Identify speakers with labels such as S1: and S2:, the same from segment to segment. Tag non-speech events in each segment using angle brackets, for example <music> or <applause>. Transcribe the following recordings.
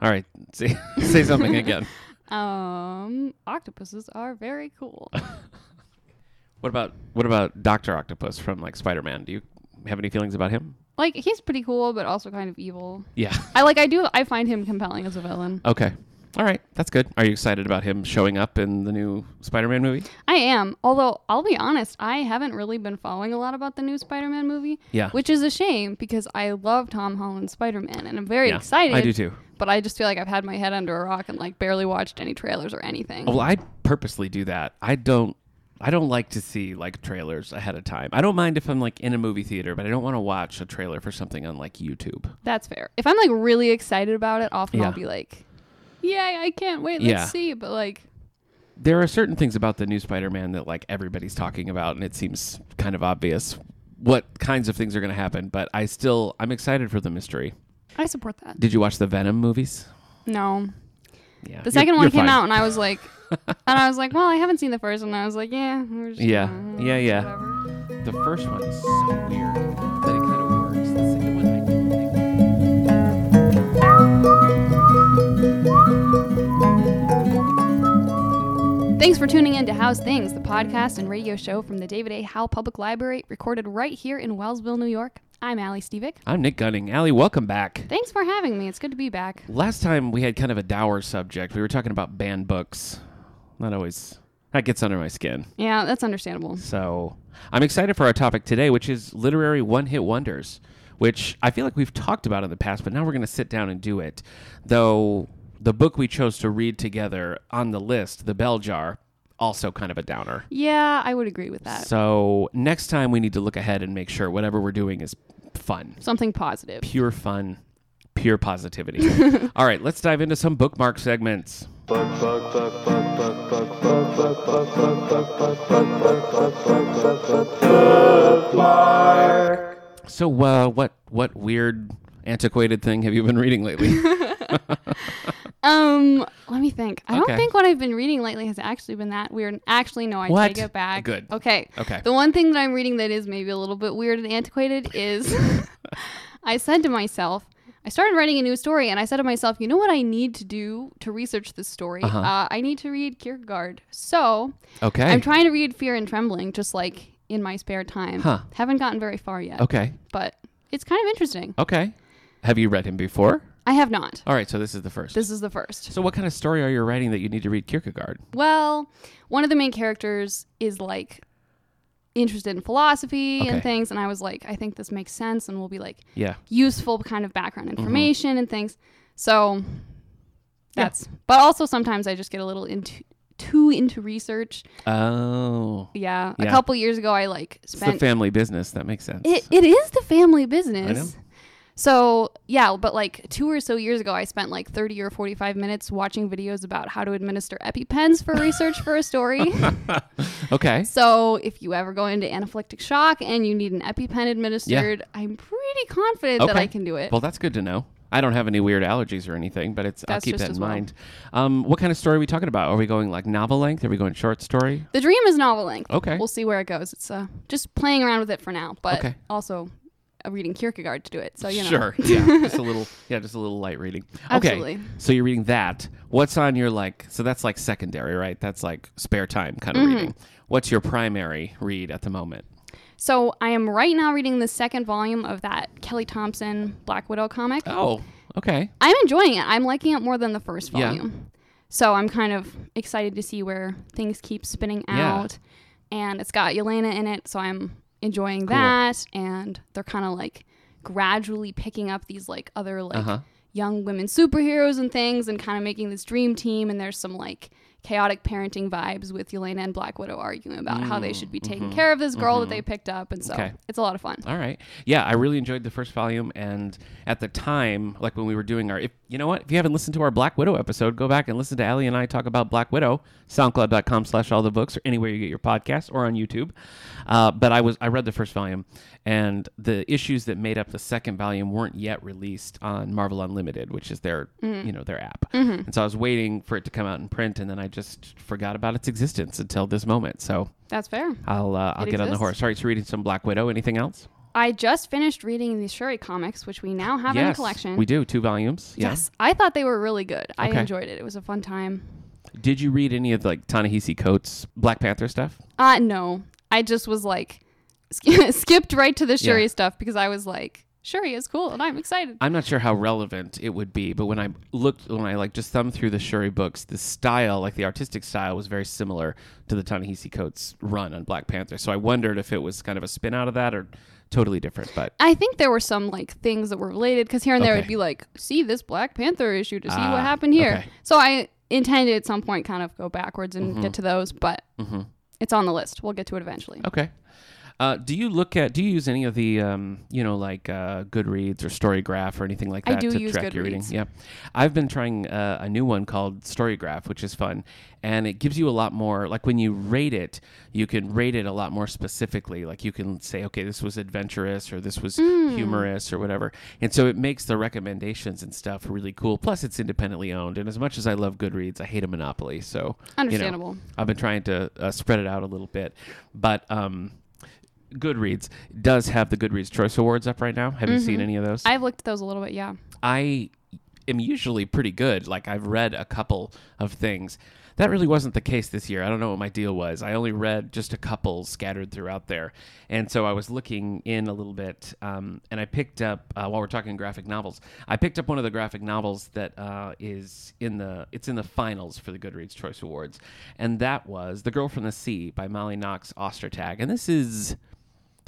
S1: All right, say <laughs> say something again. <laughs>
S2: Um, octopuses are very cool. <laughs>
S1: What about what about Doctor Octopus from like Spider Man? Do you have any feelings about him?
S2: like he's pretty cool, but also kind of evil.
S1: Yeah.
S2: I like. I do. I find him compelling as a villain.
S1: Okay. All right, that's good. Are you excited about him showing up in the new Spider-Man movie?
S2: I am. Although I'll be honest, I haven't really been following a lot about the new Spider-Man movie.
S1: Yeah.
S2: Which is a shame because I love Tom Holland's Spider-Man and I'm very
S1: Yeah,
S2: excited.
S1: I do too.
S2: But I just feel like I've had my head under a rock and like barely watched any trailers or anything.
S1: Oh, well, I purposely do that. I don't. I don't like to see like trailers ahead of time. I don't mind if I'm like in a movie theater, but I don't want to watch a trailer for something on like YouTube.
S2: That's fair. If I'm like really excited about it, often
S1: Yeah.
S2: I'll be like, "Yeah, I can't wait. Let's see." But like,
S1: There are certain things about the new Spider-Man that like everybody's talking about, and it seems kind of obvious what kinds of things are going to happen. But I still, I'm excited for the mystery.
S2: I support that.
S1: Did you watch the Venom movies?
S2: No,
S1: Yeah.
S2: the
S1: You're-
S2: 2nd one came out, and I was like, <laughs> and I was like, "Well, I haven't seen the first one." I was like, "Yeah, we're just
S1: Yeah.
S2: gonna- uh,
S1: Yeah, yeah.
S2: whatever."
S1: The first one is so weird that it kind of works. The second
S2: Thanks for tuning in to How's Things, the podcast and radio show from the David A. Howe Public Library, recorded right here in Wellsville, New York. I'm Allie Stevick.
S1: I'm Nick Gunning. Allie, welcome back.
S2: Thanks for having me. It's good to be back.
S1: Last time we had kind of a dour subject. We were talking about banned books. Not always that gets under my skin.
S2: Yeah, that's understandable.
S1: So I'm excited for our topic today, which is literary one-hit wonders, which I feel like we've talked about in the past, but now we're going to sit down and do it. Though the book we chose to read together on the list, The Bell Jar, also kind of a downer.
S2: Yeah, I would agree with that.
S1: So next time we need to look ahead and make sure whatever we're doing is fun,
S2: Something positive.
S1: pure fun, pure positivity. <laughs> All right, let's dive into some bookmark segments. So, uh, what what weird, antiquated thing have you been reading lately? <laughs> <laughs>
S2: Um, let me think. I
S1: Okay.
S2: don't think what I've been reading lately has actually been that weird. Actually, no, I
S1: What?
S2: take it back.
S1: Good.
S2: Okay.
S1: Okay.
S2: The one thing that I'm reading that is maybe a little bit weird and antiquated is <laughs> <laughs> I said to myself, I started writing a new story and I said to myself, you know what I need to do to research this story?
S1: Uh-huh.
S2: Uh, I need to read Kierkegaard. So
S1: Okay.
S2: I'm trying to read Fear and Trembling just like in my spare time.
S1: Huh.
S2: Haven't gotten very far yet,
S1: okay.
S2: but it's kind of interesting.
S1: Okay. Have you read him before?
S2: I have not.
S1: All right, so this is the first.
S2: This is the first.
S1: so, what kind of story are you writing that you need to read Kierkegaard?
S2: Well, one of the main characters is like interested in philosophy
S1: Okay.
S2: and things, and I was like, I think this makes sense and will be like
S1: Yeah.
S2: useful kind of background
S1: Mm-hmm.
S2: information and things. So that's, but also sometimes I just get a little into too into research.
S1: Oh,
S2: Yeah,
S1: Yeah.
S2: a couple years ago, I like
S1: it's the family business. That makes sense.
S2: it, it is the family
S1: I know.
S2: business. So yeah, but like two or so years ago, I spent like thirty or forty-five minutes watching videos about how to administer EpiPens for research for a story. <laughs>
S1: okay.
S2: So if you ever go into anaphylactic shock and you need an EpiPen administered, I'm pretty confident that I can do it.
S1: Well, that's good to know. I don't have any weird allergies or anything, but it's I'll keep that in
S2: well.
S1: mind. Um, what kind of story are we talking about? Are we going like novel length? Are we going short story?
S2: the dream is novel length.
S1: Okay.
S2: We'll see where it goes. It's uh, just playing around with it for now, but
S1: Okay.
S2: also reading Kierkegaard to do it. So you know,
S1: Sure. Yeah. just a <laughs> little. Yeah, just a little light reading. Okay.
S2: Absolutely.
S1: So you're reading that. What's on your like? So that's like secondary, right? That's like spare time kind of
S2: Mm-hmm.
S1: reading. What's your primary read at the moment?
S2: So I am right now reading the second volume of that Kelly Thompson Black Widow comic.
S1: Oh, okay.
S2: I'm enjoying it. I'm liking it more than the first volume. Yeah. So I'm kind of excited to see where things keep spinning out.
S1: Yeah.
S2: out. And it's got Yelena in it, so I'm enjoying
S1: Cool.
S2: that. And they're kind of like gradually picking up these like other like
S1: Uh-huh.
S2: young women superheroes and things and kind of making this dream team. And there's some like chaotic parenting vibes with Yelena and Black Widow arguing about how they should be taking care of this girl that they picked up. And so
S1: Mm, mm-hmm. Okay.
S2: it's a lot of fun.
S1: All right. Yeah, I really enjoyed the first volume, and at the time, like when we were doing our, if you know what, if you haven't listened to our Black Widow episode, go back and listen to Allie and I talk about Black Widow. SoundCloud.com/slash all the books, or anywhere you get your podcast, or on YouTube. Uh, but I was I read the first volume, and the issues that made up the second volume weren't yet released on Marvel Unlimited, which is their you know their app. And so I was waiting for it to come out in print, and then I just forgot about its existence until this moment. So
S2: That's fair.
S1: I'll uh, I'll
S2: It
S1: get on the horse. Sorry, so reading some Black Widow. Anything else?
S2: I just finished reading the Shuri comics, which we now have in the collection.
S1: we do two volumes. Yeah.
S2: Yes, I thought they were really good. I enjoyed it. It was a fun time.
S1: Did you read any of like Ta-Nehisi Coates Black Panther stuff?
S2: Uh no, I just was like sk- <laughs> skipped right to the Shuri
S1: Yeah.
S2: stuff because I was like, Shuri is cool and I'm excited.
S1: I'm not sure how relevant it would be, but when I looked, when I like just thumbed through the Shuri books, the style, like the artistic style, was very similar to the Ta-Nehisi Coates run on Black Panther. So I wondered if it was kind of a spin out of that or totally different. But
S2: I think there were some like things that were related because here and there
S1: Okay.
S2: it'd be like, see this Black Panther issue to see
S1: Ah,
S2: what happened here.
S1: okay.
S2: So I intended at some point kind of go backwards and get to those, but
S1: hmm
S2: it's on the list. We'll get to it eventually.
S1: okay. Uh, do you look at? Do you use any of the, um, you know, like uh, Goodreads or Storygraph or anything like
S2: I
S1: that
S2: do
S1: to
S2: use
S1: track your reading?
S2: Goodreads.
S1: Yeah, I've been trying uh, a new one called Storygraph, which is fun, and it gives you a lot more. Like when you rate it, you can rate it a lot more specifically. Like you can say, okay, this was adventurous or this was
S2: Hmm.
S1: humorous or whatever, and so it makes the recommendations and stuff really cool. Plus, it's independently owned, and as much as I love Goodreads, I hate a monopoly. So
S2: Understandable.
S1: I've been trying to uh, spread it out a little bit, but um, Goodreads does have the Goodreads Choice Awards up right now. Have you seen any of those?
S2: I've looked at those a little bit, yeah.
S1: I am usually pretty good. Like I've read a couple of things. That really wasn't the case this year. I don't know what my deal was. I only read just a couple scattered throughout there, and so I was looking in a little bit, um, and I picked up uh, while we're talking graphic novels. I picked up one of the graphic novels that uh, is in the it's in the finals for the Goodreads Choice Awards, and that was "The Girl from the Sea" by Molly Knox Ostertag, and this is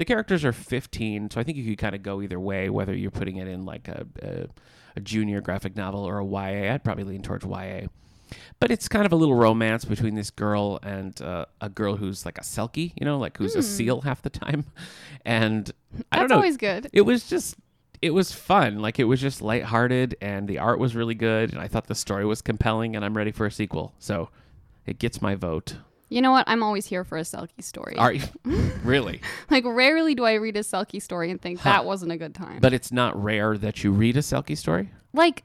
S1: the characters are 15 so i think you could kind of go either way whether you're putting it in like a, a, a junior graphic novel or a ya i'd probably lean towards ya but it's kind of a little romance between this girl and uh, a girl who's like a selkie you know like who's a seal half the time. <laughs> And i don't
S2: That's
S1: know.
S2: always good.
S1: it was just it was fun. Like it was just lighthearted and the art was really good and i thought the story was compelling and i'm ready for a sequel. So it gets my vote
S2: You know what? I'm always here for a Selkie story.
S1: are you <laughs> really
S2: Like rarely do I read a Selkie story and think that wasn't a good time.
S1: but it's not rare that you read a selkie story
S2: like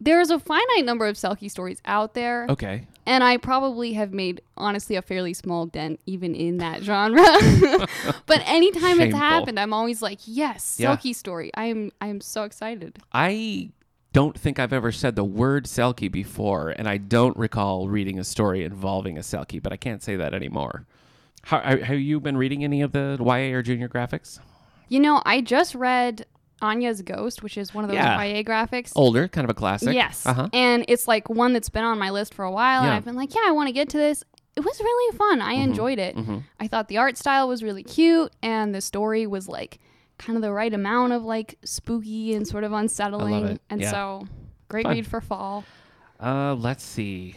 S2: there's a finite number of Selkie stories out there,
S1: okay
S2: and I probably have made honestly a fairly small dent even in that genre. <laughs> but anytime it's happened, I'm always like, yes,
S1: Yeah.
S2: Selkie story. I am I am so excited.
S1: I don't think I've ever said the word Selkie before, and I don't recall reading a story involving a Selkie, but I can't say that anymore. How, have you been reading any of the YA or junior graphics?
S2: You know, I just read Anya's Ghost, which is one of those
S1: Yeah.
S2: YA graphics.
S1: Older, kind of a classic.
S2: Yes.
S1: Uh-huh.
S2: And it's like one that's been on my list for a while. And
S1: Yeah.
S2: I've been like, yeah, I want to get to this. It was really fun. I enjoyed it.
S1: mhm.
S2: I thought the art style was really cute and the story was like kind of the right amount of like spooky and sort of unsettling. And
S1: Yeah.
S2: so great
S1: Fun.
S2: read for fall.
S1: Uh, let's see.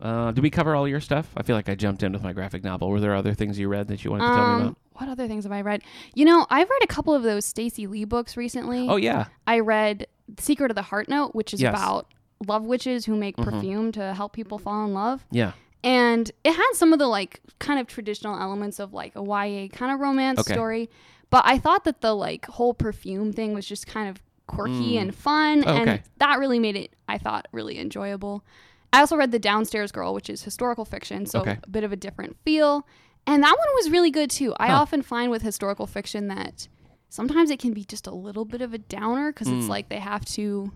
S1: Uh, did we cover all your stuff? I feel like I jumped in with my graphic novel. Were there other things you read that you wanted to tell me
S2: Um,
S1: about?
S2: what other things have I read? You know, I've read a couple of those Stacey Lee books recently.
S1: Oh yeah.
S2: I read Secret of the Heart Note, which is
S1: Yes.
S2: about love witches who make
S1: Mhm.
S2: perfume to help people fall in love.
S1: Yeah.
S2: and it had some of the like kind of traditional elements of like a YA kind of romance
S1: Okay.
S2: story. But I thought that the like whole perfume thing was just kind of quirky
S1: Mm.
S2: and fun,
S1: Oh,
S2: and
S1: okay.
S2: that really made it I thought really enjoyable. I also read The Downstairs Girl, which is historical fiction, so
S1: Okay.
S2: a bit of a different feel. And that one was really good too. I
S1: Huh.
S2: often find with historical fiction that sometimes it can be just a little bit of a downer because it's
S1: Mm.
S2: like they have to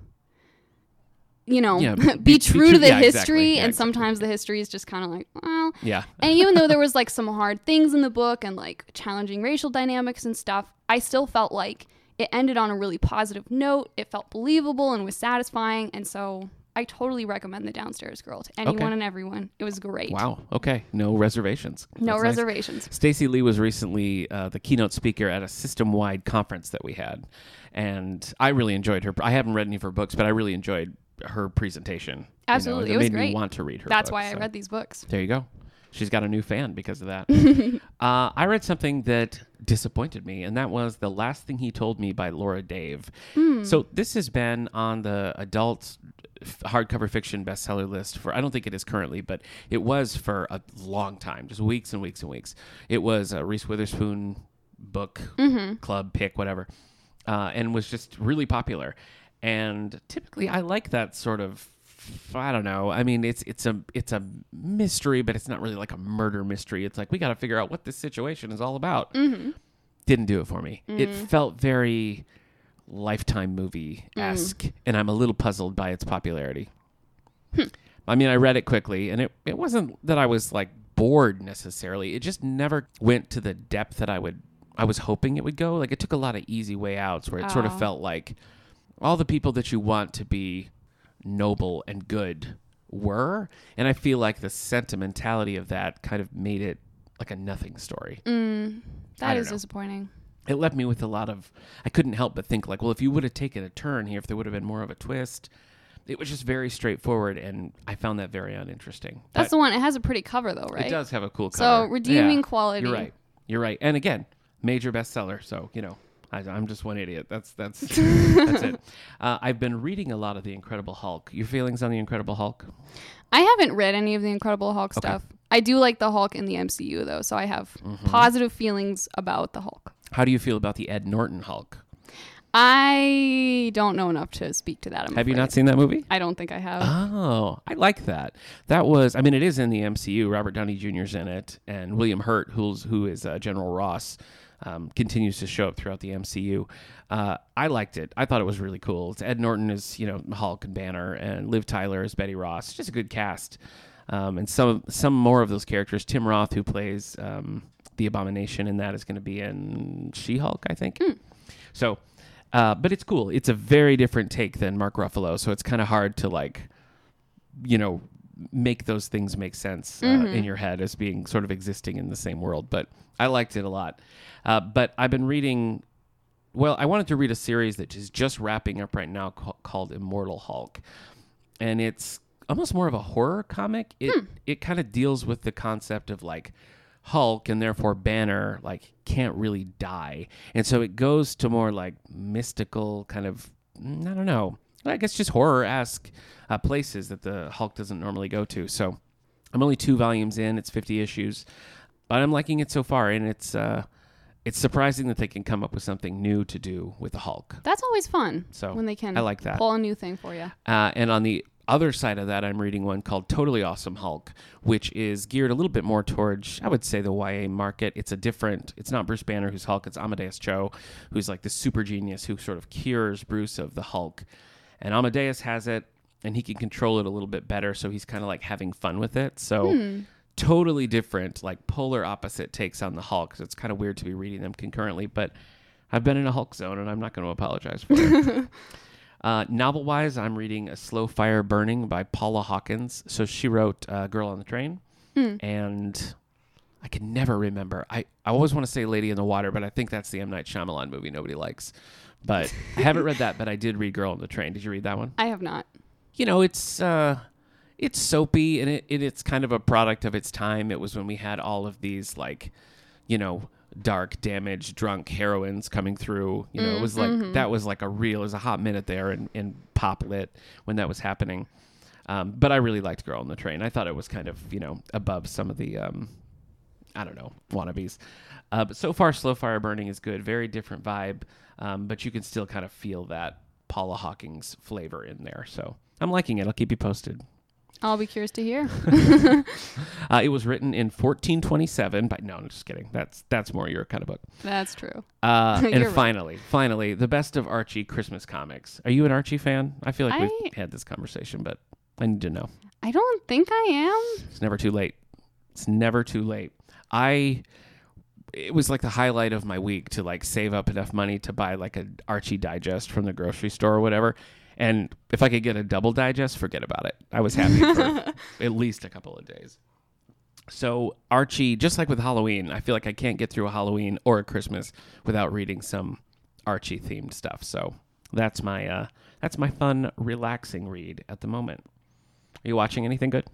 S2: you know
S1: Yeah, <laughs>
S2: be,
S1: be- be
S2: true
S1: true-
S2: to the
S1: yeah,
S2: history
S1: exactly. Yeah,
S2: and
S1: exactly.
S2: sometimes the history is just kind of like well
S1: Yeah.
S2: and even though there <laughs> was like some hard things in the book and like challenging racial dynamics and stuff, I still felt like it ended on a really positive note. It felt believable and was satisfying. And so I totally recommend The Downstairs Girl to anyone
S1: Okay.
S2: and everyone. It was great.
S1: Wow. Okay. No reservations.
S2: No
S1: That's nice.
S2: reservations.
S1: Stacey Lee was recently uh, the keynote speaker at a system-wide conference that we had, and I really enjoyed her. I haven't read any of her books, but I really enjoyed her presentation. You know,
S2: Absolutely.
S1: it
S2: It
S1: made me want to read her.
S2: That's
S1: book,
S2: why I
S1: so.
S2: read these books.
S1: There you go. She's got a new fan because of that. <laughs> uh, I read something that disappointed me, and that was The Last Thing He Told Me by Laura Dave.
S2: Hmm.
S1: So this has been on the adult hardcover fiction bestseller list for, I don't think it is currently, but it was for a long time, just weeks and weeks and weeks. It was a Reese Witherspoon book
S2: Mm-hmm.
S1: club pick, whatever, uh, and was just really popular. And typically, I like that sort of. I don't know. I mean, it's it's a it's a mystery, but it's not really like a murder mystery. It's like we got to figure out what this situation is all about.
S2: Mm-hmm.
S1: didn't do it for me. It
S2: Mm.
S1: felt very lifetime movie esque,
S2: Mm.
S1: and I'm a little puzzled by its popularity.
S2: Hmm.
S1: I mean, I read it quickly, and it, it wasn't that I was like bored necessarily. It just never went to the depth that I would I was hoping it would go. Like it took a lot of easy way outs where it sort of felt like all the people that you want to be noble and good were, and I feel like the sentimentality of that kind of made it like a nothing story.
S2: Mm, that is
S1: know.
S2: disappointing.
S1: It left me with a lot of I couldn't help but think like, well, if you would have taken a turn here, if there would have been more of a twist, it was just very straightforward, and I found that very uninteresting.
S2: That's
S1: But
S2: the one. It has a pretty cover though, right?
S1: It does have a cool cover.
S2: So redeeming
S1: Yeah,
S2: quality.
S1: You're right. You're right. And again, major bestseller. So you know, I, I'm just one idiot. That's that's <laughs> that's it. Uh, I've been reading a lot of the Incredible Hulk. Your feelings on the Incredible Hulk?
S2: I haven't read any of the Incredible Hulk
S1: Okay.
S2: stuff. I do like the Hulk in the MCU though, so I have
S1: Mm-hmm.
S2: positive feelings about the Hulk.
S1: How do you feel about the Ed Norton Hulk?
S2: I don't know enough to speak to that. I'm
S1: Have you not seen that movie?
S2: I don't think I have.
S1: Oh, I like that. That was, I mean, it is in the MCU. Robert Downey Jr.'s in it, and William Hurt, who's who is uh, General Ross, um, continues to show up throughout the MCU. Uh, I liked it. I thought it was really cool. It's Ed Norton is you know Hulk and Banner, and Liv Tyler is Betty Ross. Just a good cast, um, and some some more of those characters. Tim Roth, who plays um, the Abomination in that, is going to be in She-Hulk, I think. So, uh, but it's cool. It's a very different take than Mark Ruffalo, so it's kind of hard to like, you know, make those things make sense uh, in your head as being sort of existing in the same world. But I liked it a lot. Uh, but I've been reading. Well, I wanted to read a series that is just wrapping up right now ca- called Immortal Hulk, and it's almost more of a horror comic. It it kind of deals with the concept of like Hulk and therefore Banner like can't really die, and so it goes to more like mystical kind of mm, I don't know, I guess just horror esque uh, places that the Hulk doesn't normally go to. So I'm only two volumes in; it's 50 issues, but I'm liking it so far, and it's uh, it's surprising that they can come up with something new to do with the Hulk.
S2: That's always fun.
S1: So,
S2: when they can
S1: I like that.
S2: pull a new thing for you.
S1: Uh, and on the other side of that, I'm reading one called Totally Awesome Hulk, which is geared a little bit more towards, I would say, the YA market. It's a different, it's not Bruce Banner who's Hulk, it's Amadeus Cho, who's like the super genius who sort of cures Bruce of the Hulk. And Amadeus has it, and he can control it a little bit better, so he's kind of like having fun with it. So, totally different, like polar opposite takes on the Hulk. So it's kind of weird to be reading them concurrently, but I've been in a Hulk zone, and I'm not going to apologize for it. <laughs> Uh, novel wise, I'm reading A Slow Fire Burning by Paula Hawkins. So she wrote uh, Girl on the Train, and I can never remember. I, I always want to say Lady in the Water, but I think that's the M. Night Shyamalan movie nobody likes. But I haven't read that, but I did read Girl on the Train. Did you read that one?
S2: I have not.
S1: You know, it's uh, it's soapy and it, it it's kind of a product of its time. It was when we had all of these like, you know, dark, damaged, drunk heroines coming through. You know, it was like that was like a real. It was a hot minute there in, in pop lit when that was happening. Um, but I really liked Girl on the Train. I thought it was kind of you know above some of the um, I don't know wannabes. Uh, but so far, Slow Fire Burning is good. Very different vibe, um, but you can still kind of feel that Paula Hawkins flavor in there. So I'm liking it. I'll keep you posted.
S2: I'll be curious to hear. <laughs> <laughs>
S1: Uh, it was written in 1427. But no, I'm just kidding. That's that's more your kind of book.
S2: That's true.
S1: Uh, <laughs> and
S2: right.
S1: finally, finally, the best of Archie Christmas comics. Are you an Archie fan? I feel like
S2: I-
S1: we've had this conversation, but I need to know.
S2: I don't think I am.
S1: It's never too late. It's never too late. I it was like the highlight of my week to like save up enough money to buy like a Archie digest from the grocery store or whatever. And if I could get a double digest, forget about it. I was happy for <laughs> at least a couple of days. So Archie, just like with Halloween, I feel like I can't get through a Halloween or a Christmas without reading some Archie themed stuff. So that's my uh, that's my fun, relaxing read at the moment. Are you watching anything good?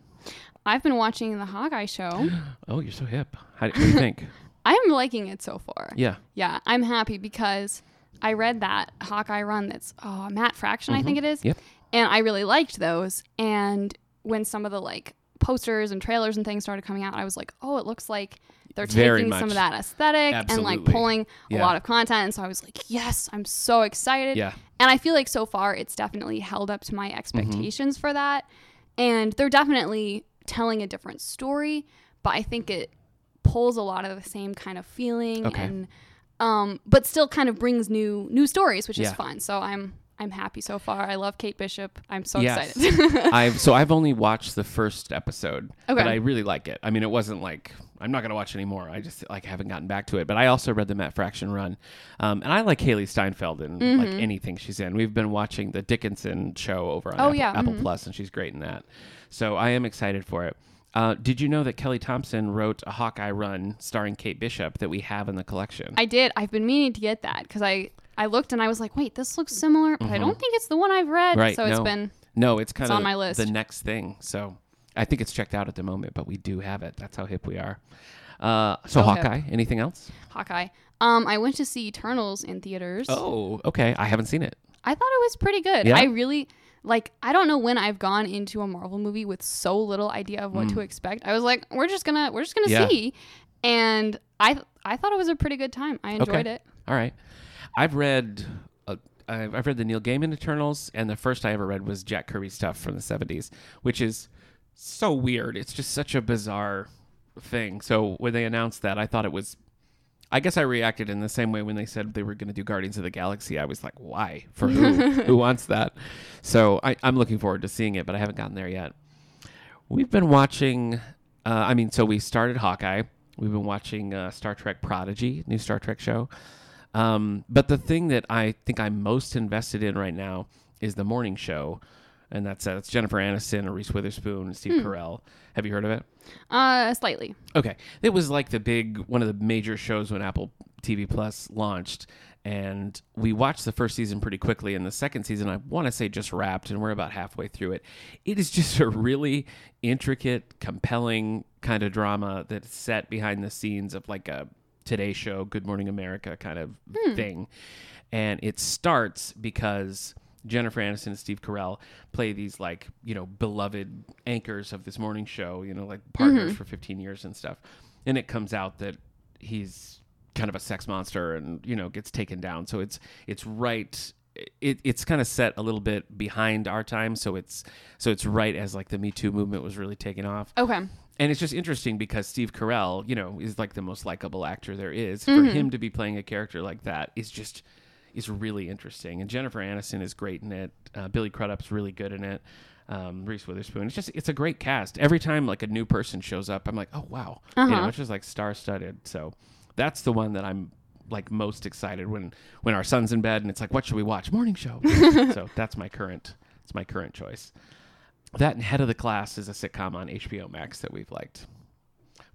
S2: I've been watching the Hawkeye show. <gasps>
S1: Oh, you're so hip. How what do you think? <laughs>
S2: I'm liking it so far.
S1: yeah.
S2: Yeah, I'm happy because I read that Hawkeye run that's oh, Matt Fraction, I think it is.
S1: Mm-hmm. Yep.
S2: And I really liked those. And when some of the like posters and trailers and things started coming out, I was like, oh, it looks like they're
S1: Very
S2: taking some of that aesthetic and like pulling
S1: Yeah.
S2: a lot of content. And so I was like, yes, I'm so excited.
S1: Yeah.
S2: And I feel like so far it's definitely held up to my
S1: Mm-hmm.
S2: expectations for that. And they're definitely telling a different story, but I think it pulls a lot of the same kind of feeling
S1: Okay.
S2: and um, but still kind of brings new new stories, which is fun. So I'm I'm happy so far. I love Kate Bishop. I'm so
S1: Yes.
S2: excited. <laughs>
S1: I've so I've only watched the first episode, but I really like it. I mean, it wasn't like I'm not gonna watch anymore. I just like haven't gotten back to it. But I also read the Matt Fraction run, um, and I like Hailee Steinfeld in like
S2: Mm-hmm.
S1: anything she's in. We've been watching the Dickinson show over on
S2: Oh,
S1: Apple,
S2: yeah,
S1: Apple
S2: mhm.
S1: Plus, and she's great in that. So I am excited for it. Uh, did you know that Kelly Thompson wrote a Hawkeye run starring Kate Bishop that we have in the collection?
S2: I did. I've been meaning to get that because I I looked and I was like, wait, this looks similar, but I don't think it's the one I've read.
S1: Mm-hmm. Right,
S2: So it's been
S1: No, it's kind
S2: It's
S1: of
S2: on my list.
S1: the next thing. So I think it's checked out at the moment, but we do have it. That's how hip we are. Uh, so
S2: So hip.
S1: Hawkeye, anything else?
S2: Hawkeye. Um, I went to see Eternals in theaters.
S1: Oh, okay. I haven't seen it.
S2: I thought it was pretty good.
S1: Yeah?
S2: I really like. I don't know when I've gone into a Marvel movie with so little idea of what to expect. I was like, we're just gonna we're just gonna
S1: Mm. Yeah.
S2: see, and I I thought it was a pretty good time. I enjoyed
S1: Okay.
S2: it.
S1: All right. I've read. Uh, I've I've read the Neil Gaiman Eternals, and the first I ever read was Jack Kirby stuff from the '70s, which is so weird. It's just such a bizarre thing. So when they announced that, I thought it was. I guess I reacted in the same way when they said they were going to do Guardians of the Galaxy. I was like, why? For who? <laughs> who wants that? So I, I'm looking forward to seeing it, but I haven't gotten there yet. We've been watching. Uh, I mean, so we started Hawkeye. We've been watching uh, Star Trek Prodigy, new Star Trek show. Um, but the thing that I think I'm most invested in right now is the morning show, and that's uh, it's Jennifer Aniston, Reese Witherspoon, and Steve Carell. Have you heard of it?
S2: Uh, slightly.
S1: Okay, it was like the big one of the major shows when Apple TV Plus launched, and we watched the first season pretty quickly. And the second season, I want to say, just wrapped, and we're about halfway through it. It is just <laughs> a really intricate, compelling kind of drama that's set behind the scenes of like a Today Show, Good Morning America kind of thing, and it starts because. Jennifer Aniston and Steve Carell play these like you know beloved anchors of this morning show, you know, like partners for 15 years and stuff. And it comes out that he's kind of a sex monster and you know gets taken down. So it's it's right. It, it's kind of set a little bit behind our time, so it's so it's right as like the Me Too movement was really taking off.
S2: Okay.
S1: And it's just interesting because Steve Carell, you know, is like the most likable actor there is.
S2: Mm-hmm.
S1: For him to be playing a character like that is just is really interesting. And Jennifer Aniston is great in it. Uh, Billy Crudup's really good in it. Um, Reese Witherspoon. It's just it's a great cast. Every time like a new person shows up, I'm like, oh wow, you know,
S2: Uh-huh.
S1: it's just like star studded. So that's the one that I'm like most excited when when our son's in bed and it's like, what should we watch? Morning show. <laughs> so that's my current. It's my current choice. That and Head of the Class is a sitcom on HBO Max that we've liked.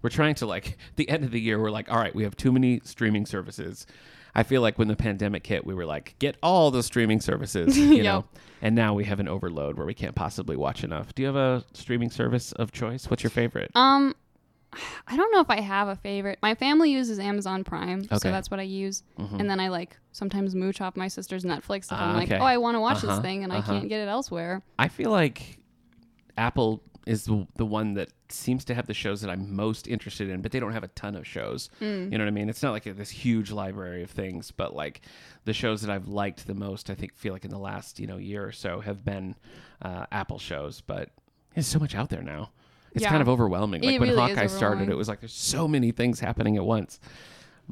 S1: We're trying to like <laughs> the end of the year. We're like, all right, we have too many streaming services. I feel like when the pandemic hit, we were like, get all the streaming services, <laughs> you
S2: Yep.
S1: know. And now we have an overload where we can't possibly watch enough. Do you have a streaming service of choice? What's your favorite?
S2: Um, I don't know if I have a favorite. My family uses Amazon Prime,
S1: Okay.
S2: so that's what I use. And then I like sometimes mooch off my sister's Netflix if
S1: Ah,
S2: I'm like,
S1: okay.
S2: oh, I want to watch
S1: Uh-huh,
S2: this thing and
S1: uh-huh.
S2: I can't get it elsewhere.
S1: I feel like Apple is the, the one that seems to have the shows that I'm most interested in, but they don't have a ton of shows.
S2: Mm.
S1: You know what I mean? It's not like this huge library of things, but like the shows that I've liked the most, I think, feel like in the last you know year or so have been uh, Apple shows. But there's so much out there now. It's
S2: Yeah.
S1: kind of overwhelming. Like
S2: It
S1: when
S2: really
S1: Hawkeye started, it was like there's so many things happening at once.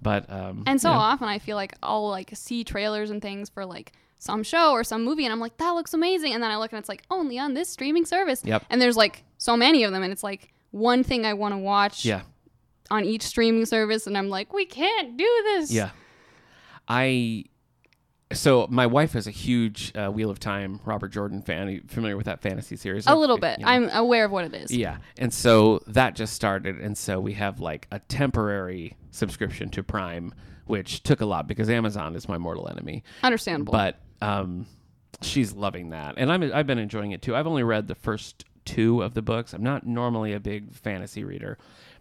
S1: But um,
S2: And so often I feel like I'll like see trailers and things for like some show or some movie and I'm like, that looks amazing. And then I look and it's like only on this streaming service.
S1: Yep.
S2: And there's like so many of them and it's like one thing I want to watch
S1: yeah.
S2: on each streaming service and I'm like, we can't do this.
S1: Yeah. I so my wife is a huge uh, Wheel of Time Robert Jordan fan. Are you familiar with that fantasy series?
S2: A little bit.
S1: You know?
S2: I'm aware of what it is.
S1: Yeah. And so that just started and so we have like a temporary subscription to Prime which took a lot because Amazon is my mortal enemy.
S2: Understandable.
S1: But um she's loving that. And I'm I've been enjoying it too. I've only read the first 2 of the books. I'm not normally a big fantasy reader,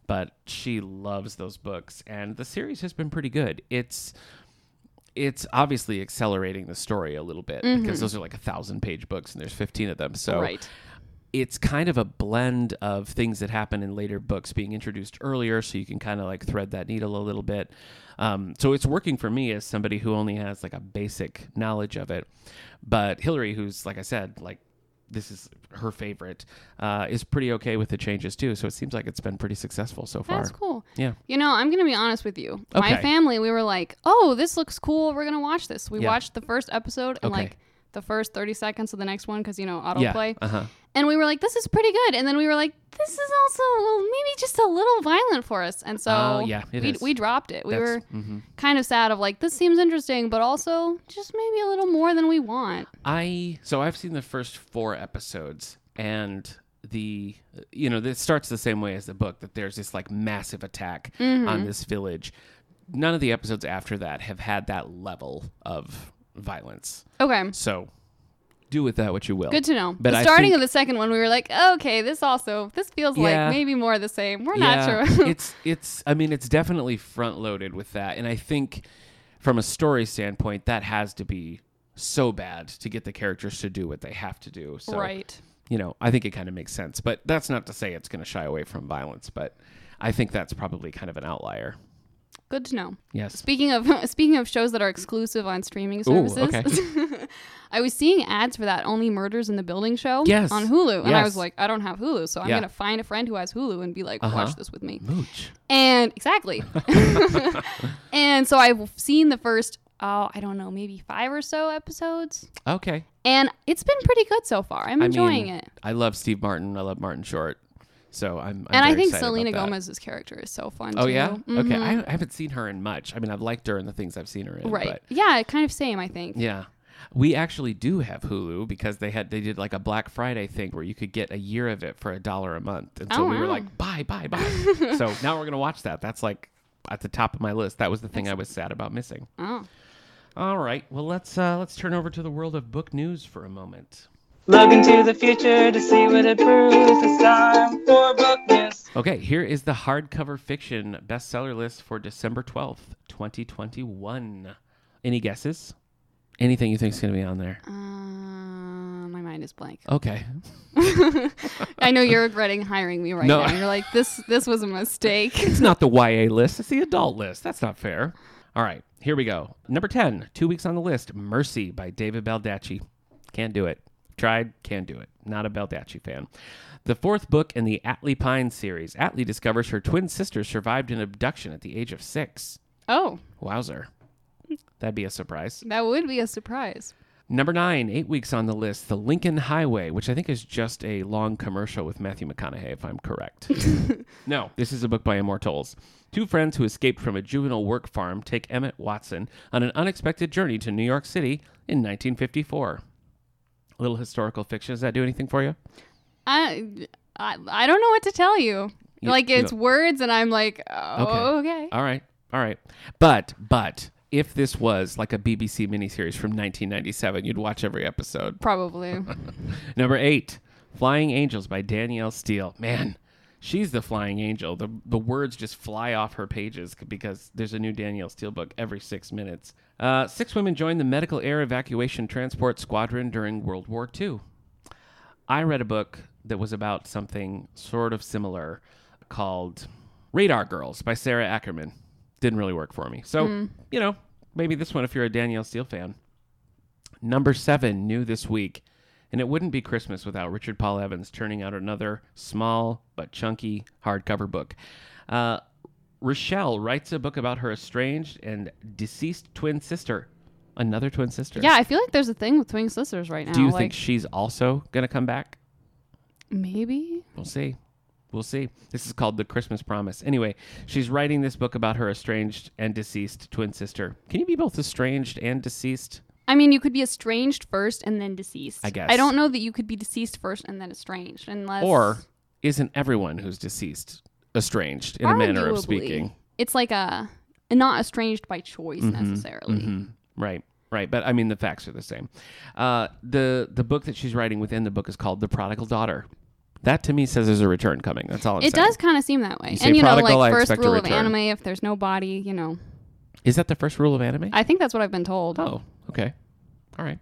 S1: but she loves those books and the series has been pretty good. It's it's obviously accelerating the story a little bit because those are like a thousand page books and there's 15 of them. So
S2: right.
S1: It's kind of a blend of things that happen in later books being introduced earlier, so you can kind of like thread that needle a little bit. Um, so it's working for me as somebody who only has like a basic knowledge of it. But Hillary, who's like I said, like this is her favorite, uh, is pretty okay with the changes too. So it seems like it's been pretty successful so far.
S2: That's cool.
S1: Yeah.
S2: You know, I'm going to be honest with you.
S1: Okay.
S2: My family, we were like, oh, this looks cool. We're going to watch this. We
S1: Yeah.
S2: watched the first episode and
S1: Okay.
S2: like the first 30 seconds of the next one because, you know, autoplay.
S1: Yeah.
S2: autoplay.
S1: Uh huh.
S2: And we were like, this is pretty good. And then we were like, this is also well, maybe just a little violent for us. And so
S1: Oh, yeah,
S2: we,
S1: is.
S2: we dropped it. We
S1: That's-
S2: were
S1: mhm.
S2: kind of sad of like, this seems interesting, but also just maybe a little more than we want.
S1: I so I've seen the first four episodes and the you know this starts the same way as the book that there's this like massive attack
S2: Mm-hmm.
S1: on this village. None of the episodes after that have had that level of violence.
S2: Okay.
S1: So do with that what you will.
S2: Good to know.
S1: But
S2: the
S1: I
S2: starting
S1: think-
S2: of the second one, we were like, okay, this also, this feels
S1: Yeah.
S2: like maybe more of the same. We're not sure. <laughs>
S1: it's it's I mean it's definitely front loaded with that and I think from a story standpoint that has to be so bad to get the characters to do what they have to do. So
S2: right.
S1: you know, I think it kind of makes sense. But that's not to say it's going to shy away from violence. But I think that's probably kind of an outlier.
S2: Good to know.
S1: Yes.
S2: Speaking of <laughs> speaking of shows that are exclusive on streaming services,
S1: okay. <laughs>
S2: I was seeing ads for that Only Murders in the Building show
S1: Yes.
S2: on Hulu, and I was like, I don't have Hulu, so I'm
S1: Yeah.
S2: gonna find a friend who has Hulu and be like,
S1: Uh-huh.
S2: watch this with me.
S1: Mooch.
S2: And exactly. <laughs> and so I've seen the first, oh, I don't know, maybe five or so episodes,
S1: Okay.
S2: and it's been pretty good so far. I'm
S1: I
S2: enjoying
S1: mean,
S2: it.
S1: I love Steve Martin. I love Martin Short. So I'm. I'm
S2: and I think Selena. Gomez's character is so fun.
S1: Oh
S2: too.
S1: yeah. Okay.
S2: Mhm.
S1: I, I haven't seen her in much. I mean, I've liked her in the things I've seen her in.
S2: right.
S1: But
S2: Yeah, kind of same. I think.
S1: yeah. We actually do have Hulu because they had they did like a Black Friday thing where you could get a year of it for a dollar a month, and so
S2: Oh,
S1: we were
S2: wow.
S1: like, buy, buy, buy. <laughs> so now we're gonna watch that. That's like at the top of my list. That was the thing I was sad about missing.
S2: Oh.
S1: All right. Well, let's uh, let's turn over to the world of book news for a moment.
S3: Look into the future to see what it proves. It's time for book news.
S1: Okay, here is the hardcover fiction bestseller list for December twelfth, twenty twenty one. Any guesses? Anything you think is going to be on there?
S2: Uh, my mind is blank. <laughs>
S1: Okay.
S2: I know you're regretting hiring me right
S1: No.
S2: now. You're like, this this was a mistake.
S1: It's not the YA list, it's the adult list. That's not fair. All right, here we go. Number 10, two weeks on the list Mercy by David Baldacci. Can't do it. Tried, can't do it. Not a Baldacci fan. The fourth book in the Atlee Pine series. Atlee discovers her twin sister survived an abduction at the age of six.
S2: Oh,
S1: Wowzer. That'd be a surprise.
S2: that would be a surprise.
S1: Number nine, eight weeks on the list, The Lincoln Highway, which I think is just a long commercial with Matthew McConaughey, if I'm correct. <laughs> no, this is a book by Amor Towles. Two friends who escaped from a juvenile work farm take Emmett Watson on an unexpected journey to New York City in 1954. Little historical fiction. Does that do anything for you?
S2: I, I I don't know what to tell you.
S1: You-
S2: like it's
S1: don't-
S2: words, and I'm like, oh, okay.
S1: All right, all right. But, but, if this was like a BBC miniseries from 1997, you'd watch every episode.
S2: Probably. <laughs>
S1: Number eight, Flying Angels by Danielle Steel. Man, she's the flying angel. The the words just fly off her pages because there's a new Danielle Steel book every six minutes. Uh, six women joined the Medical Air Evacuation Transport Squadron during World War II. I read a book that was about something sort of similar called Radar Girls by Sara Ackerman. Didn't really work for me. So, you know, maybe this one if you're a Danielle Steel fan. Number seven, new this week. And it wouldn't be Christmas without Richard Paul Evans turning out another small but chunky hardcover book. Uh, Rochelle writes a book about her estranged and deceased twin sister. Another twin sister.
S2: yeah, I feel like there's a thing with twin sisters right now.
S1: Do you
S2: like
S1: think she's also going to come back?
S2: maybe?
S1: We'll see. We'll see. This is called The Christmas Promise. Anyway, she's writing this book about her estranged and deceased twin sister. Can you be both estranged and deceased?
S2: I mean, you could be estranged first and then deceased.
S1: I guess.
S2: I don't know that you could be deceased first and then estranged, unless
S1: Or isn't everyone who's deceased estranged in a manner of speaking?
S2: It's like a not estranged by choice
S1: Mm-hmm.
S2: necessarily.
S1: Right, right. But I mean, the facts are the same. Uh, the the book that she's writing within the book is called The Prodigal Daughter. That to me says there's a return coming. That's all I'm
S2: It
S1: saying.
S2: does kind of seem that way.
S1: You
S2: and you know,
S1: prodigal, I
S2: like first rule of anime, if there's no body, you know.
S1: Is that the first rule of anime?
S2: I think that's what I've been told.
S1: Oh, okay. All right.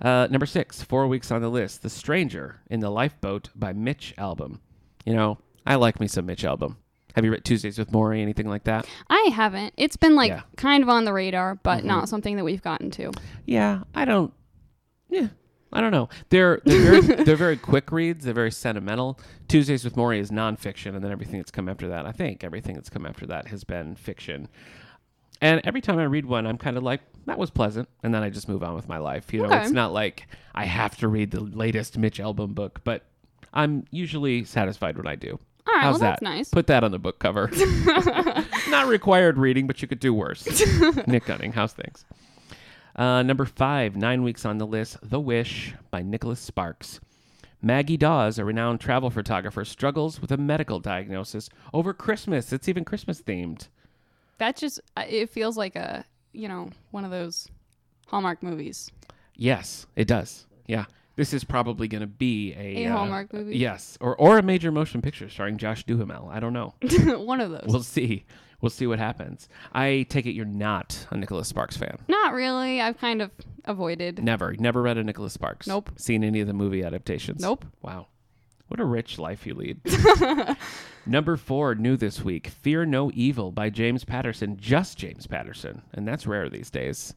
S1: Uh, number six, four weeks on the list. The Stranger in the Lifeboat by Mitch Albom. You know, I like me some Mitch Albom. Have you read Tuesdays with Morrie, anything like that?
S2: I haven't. It's been like
S1: Yeah.
S2: kind of on the radar, but
S1: Mm-hmm.
S2: not something that we've gotten to.
S1: Yeah, I don't. Yeah, I don't know. They're they're very, <laughs> they're very quick reads. They're very sentimental. Tuesdays with Morrie is nonfiction, and then everything that's come after that, I think everything that's come after that has been fiction. And every time I read one, I'm kind of like, that was pleasant, and then I just move on with my life. You know,
S2: Okay.
S1: it's not like I have to read the latest Mitch Albom book, but I'm usually satisfied when I do.
S2: All right,
S1: How's
S2: well,
S1: that?
S2: that's nice.
S1: Put that on the book cover. <laughs> Not required reading, but you could do worse. <laughs> Nick Gunning, how's things? Uh, number five, nine weeks on the list, The Wish by Nicholas Sparks. Maggie Dawes, a renowned travel photographer, struggles with a medical diagnosis over Christmas. It's even Christmas themed.
S2: That just uh, it feels like a you know one of those Hallmark movies.
S1: Yes, it does. Yeah. This is probably going to be a,
S2: A
S1: uh,
S2: Hallmark movie?
S1: Yes, or or a major motion picture starring Josh Duhamel. I don't know. <laughs>
S2: one of those.
S1: We'll see. We'll see what happens. I take it you're not a Nicholas Sparks fan.
S2: Not really. I've kind of avoided.
S1: Never. Never read a Nicholas Sparks.
S2: Nope.
S1: Seen any of the movie adaptations?
S2: Nope.
S1: Wow. What a rich life you lead. <laughs> Number four, new this week Fear No Evil by James Patterson. Just James Patterson. And that's rare these days.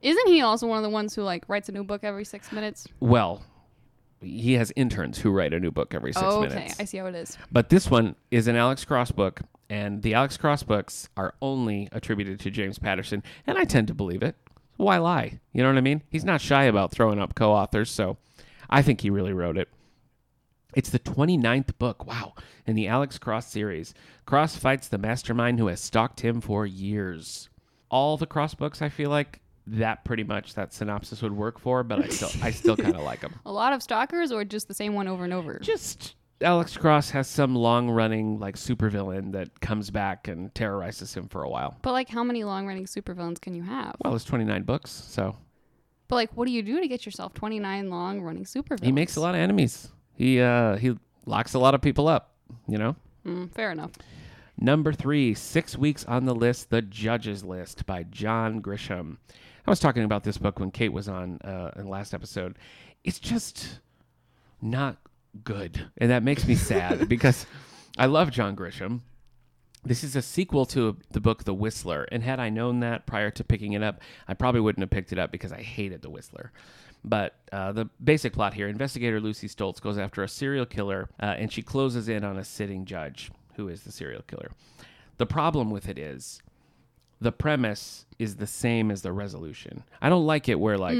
S2: Isn't he also one of the ones who like writes a new book every six minutes?
S1: Well, he has interns who write a new book every six
S2: oh, okay,
S1: minutes.
S2: I see how it is.
S1: But this one is an Alex Cross book, and the Alex Cross books are only attributed to James Patterson, and I tend to believe it. Why lie? You know what I mean? He's not shy about throwing up co authors, so I think he really wrote it. It's the 29th book, wow, in the Alex Cross series. Cross fights the mastermind who has stalked him for years. All the Cross books, I feel like that pretty much that synopsis would work for, but I still I still kind of <laughs> like them.
S2: A lot of stalkers, or just the same one over and over.
S1: Just Alex Cross has some long running like supervillain that comes back and terrorizes him for a while.
S2: but like, how many long-running supervillains can you have?
S1: Well, it's 29 books, so
S2: But like, what do you do to get yourself twenty-nine long-running supervillains?
S1: he makes a lot of enemies. He uh he locks a lot of people up, you know?
S2: Mm, fair enough.
S1: Number 3, 6 weeks on the list, The Judges List by John Grisham. I was talking about this book when Kate was on uh in the last episode. It's just not good. And that makes me sad <laughs> because I love John Grisham. This is a sequel to the book The Whistler, and had I known that prior to picking it up, I probably wouldn't have picked it up because I hated The Whistler. But uh, the basic plot here investigator Lucy Stoltz goes after a serial killer, uh, and she closes in on a sitting judge who is the serial killer. The problem with it is the premise is the same as the resolution. I don't like it where, like,